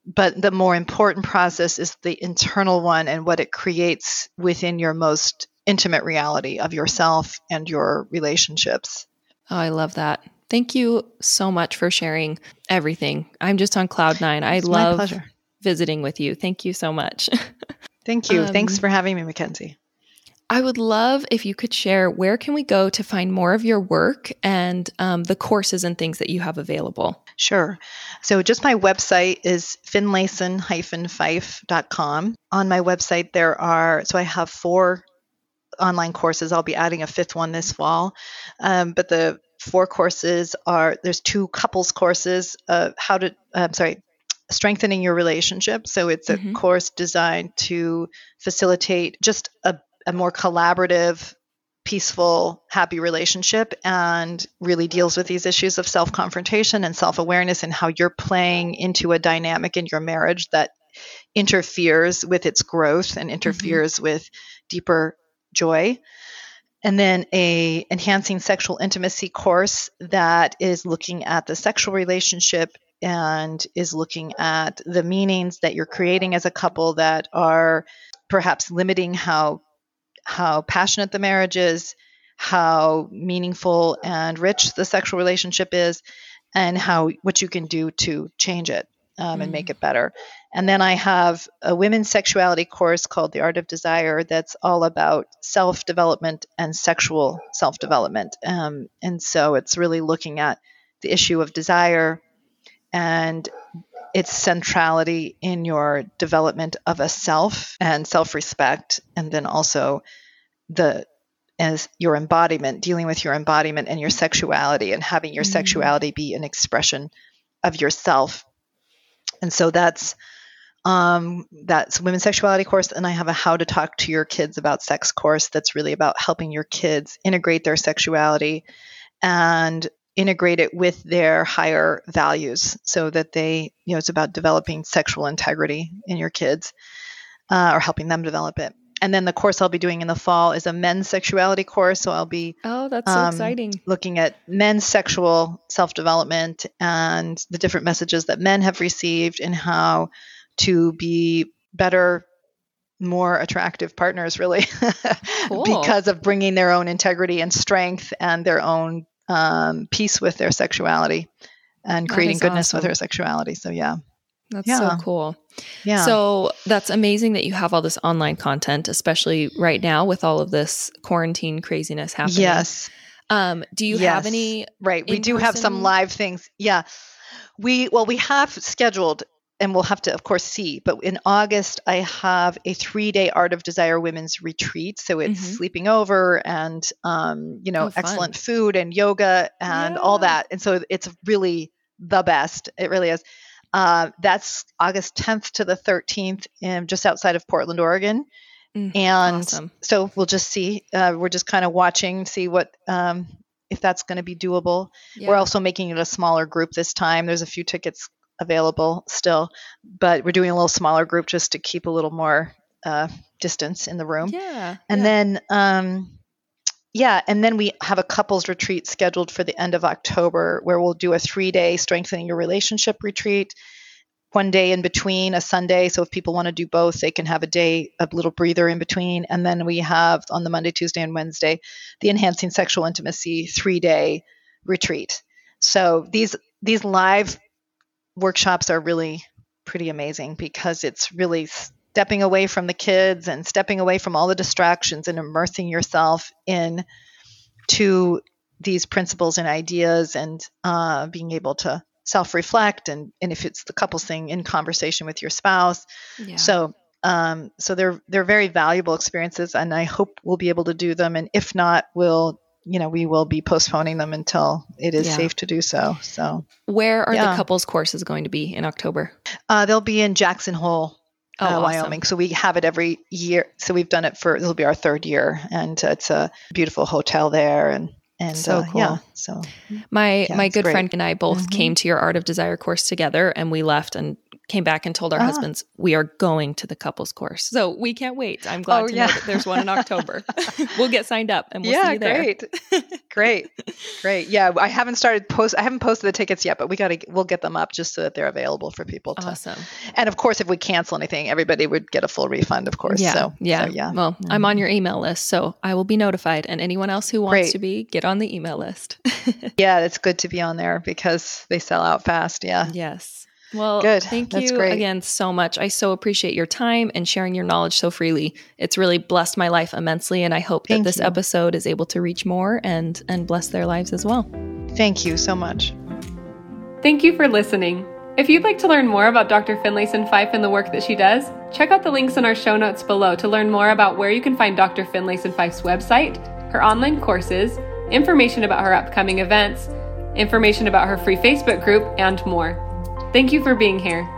But the more important process is the internal one and what it creates within your most intimate reality of yourself and your relationships. Oh, I love that. Thank you so much for sharing everything. I'm just on cloud nine. I it's love visiting with you. Thank you so much. Thank you. Um, Thanks for having me, Mackenzie. I would love if you could share where can we go to find more of your work and um, the courses and things that you have available. Sure. So just my website is finlayson-fife.com. On my website there are so I have four online courses. I'll be adding a fifth one this fall, um, but the four courses are there's two couples courses. Uh, how to I'm sorry strengthening your relationship. So it's a mm-hmm. course designed to facilitate just a a more collaborative, peaceful, happy relationship and really deals with these issues of self confrontation and self awareness and how you're playing into a dynamic in your marriage that interferes with its growth and mm-hmm. interferes mm-hmm. with deeper joy and then a enhancing sexual intimacy course that is looking at the sexual relationship and is looking at the meanings that you're creating as a couple that are perhaps limiting how how passionate the marriage is, how meaningful and rich the sexual relationship is, and how what you can do to change it um, and make mm. it better. And then I have a women's sexuality course called The Art of Desire that's all about self development and sexual self development. Um, and so it's really looking at the issue of desire and its centrality in your development of a self and self-respect and then also the as your embodiment dealing with your embodiment and your sexuality and having your mm-hmm. sexuality be an expression of yourself and so that's um, that's women's sexuality course and i have a how to talk to your kids about sex course that's really about helping your kids integrate their sexuality and integrate it with their higher values so that they, you know, it's about developing sexual integrity in your kids uh, or helping them develop it. And then the course I'll be doing in the fall is a men's sexuality course. So I'll be oh, that's so um, exciting. Looking at men's sexual self development and the different messages that men have received and how to be better more attractive partners really cool. because of bringing their own integrity and strength and their own um, peace with their sexuality and creating goodness awesome. with their sexuality. So yeah. That's yeah. so cool. Yeah. So that's amazing that you have all this online content, especially right now with all of this quarantine craziness happening. Yes. Um, do you yes. have any right? We do have some live things. Yeah. We well, we have scheduled and we'll have to, of course, see. But in August, I have a three-day Art of Desire Women's Retreat. So it's mm-hmm. sleeping over and, um, you know, oh, excellent food and yoga and yeah. all that. And so it's really the best. It really is. Uh, that's August 10th to the 13th, in, just outside of Portland, Oregon. Mm, and awesome. so we'll just see. Uh, we're just kind of watching, see what um, if that's going to be doable. Yeah. We're also making it a smaller group this time. There's a few tickets available still, but we're doing a little smaller group just to keep a little more uh, distance in the room. Yeah. And yeah. then, um, yeah, and then we have a couples retreat scheduled for the end of October where we'll do a three day strengthening your relationship retreat. One day in between, a Sunday. So if people want to do both, they can have a day, a little breather in between. And then we have on the Monday, Tuesday, and Wednesday, the Enhancing Sexual Intimacy three day retreat. So these these live workshops are really pretty amazing because it's really stepping away from the kids and stepping away from all the distractions and immersing yourself in to these principles and ideas and uh, being able to self-reflect and, and if it's the couples thing in conversation with your spouse yeah. so um, so they're they're very valuable experiences and i hope we'll be able to do them and if not we'll you know, we will be postponing them until it is yeah. safe to do so. So, where are yeah. the couples courses going to be in October? Uh, they'll be in Jackson Hole, oh, uh, awesome. Wyoming. So we have it every year. So we've done it for this will be our third year, and uh, it's a beautiful hotel there, and and so uh, cool. yeah so my yeah, my good great. friend and i both mm-hmm. came to your art of desire course together and we left and came back and told our ah. husbands we are going to the couples course. So we can't wait. I'm glad oh, to yeah. know that there's one in October. we'll get signed up and we'll yeah, see you there. Great. great. Great. Yeah, I haven't started post I haven't posted the tickets yet, but we got to we'll get them up just so that they're available for people to. Awesome. And of course if we cancel anything, everybody would get a full refund, of course. Yeah. So, yeah. So, yeah. Well, mm-hmm. I'm on your email list, so I will be notified and anyone else who wants great. to be, get on the email list. yeah, it's good to be on there because they sell out fast. Yeah. Yes. Well, Good. Thank That's you great. again so much. I so appreciate your time and sharing your knowledge so freely. It's really blessed my life immensely, and I hope Thank that this you. episode is able to reach more and and bless their lives as well. Thank you so much. Thank you for listening. If you'd like to learn more about Dr. Finlayson Fife and the work that she does, check out the links in our show notes below to learn more about where you can find Dr. Finlayson Fife's website, her online courses, information about her upcoming events, information about her free Facebook group, and more. Thank you for being here.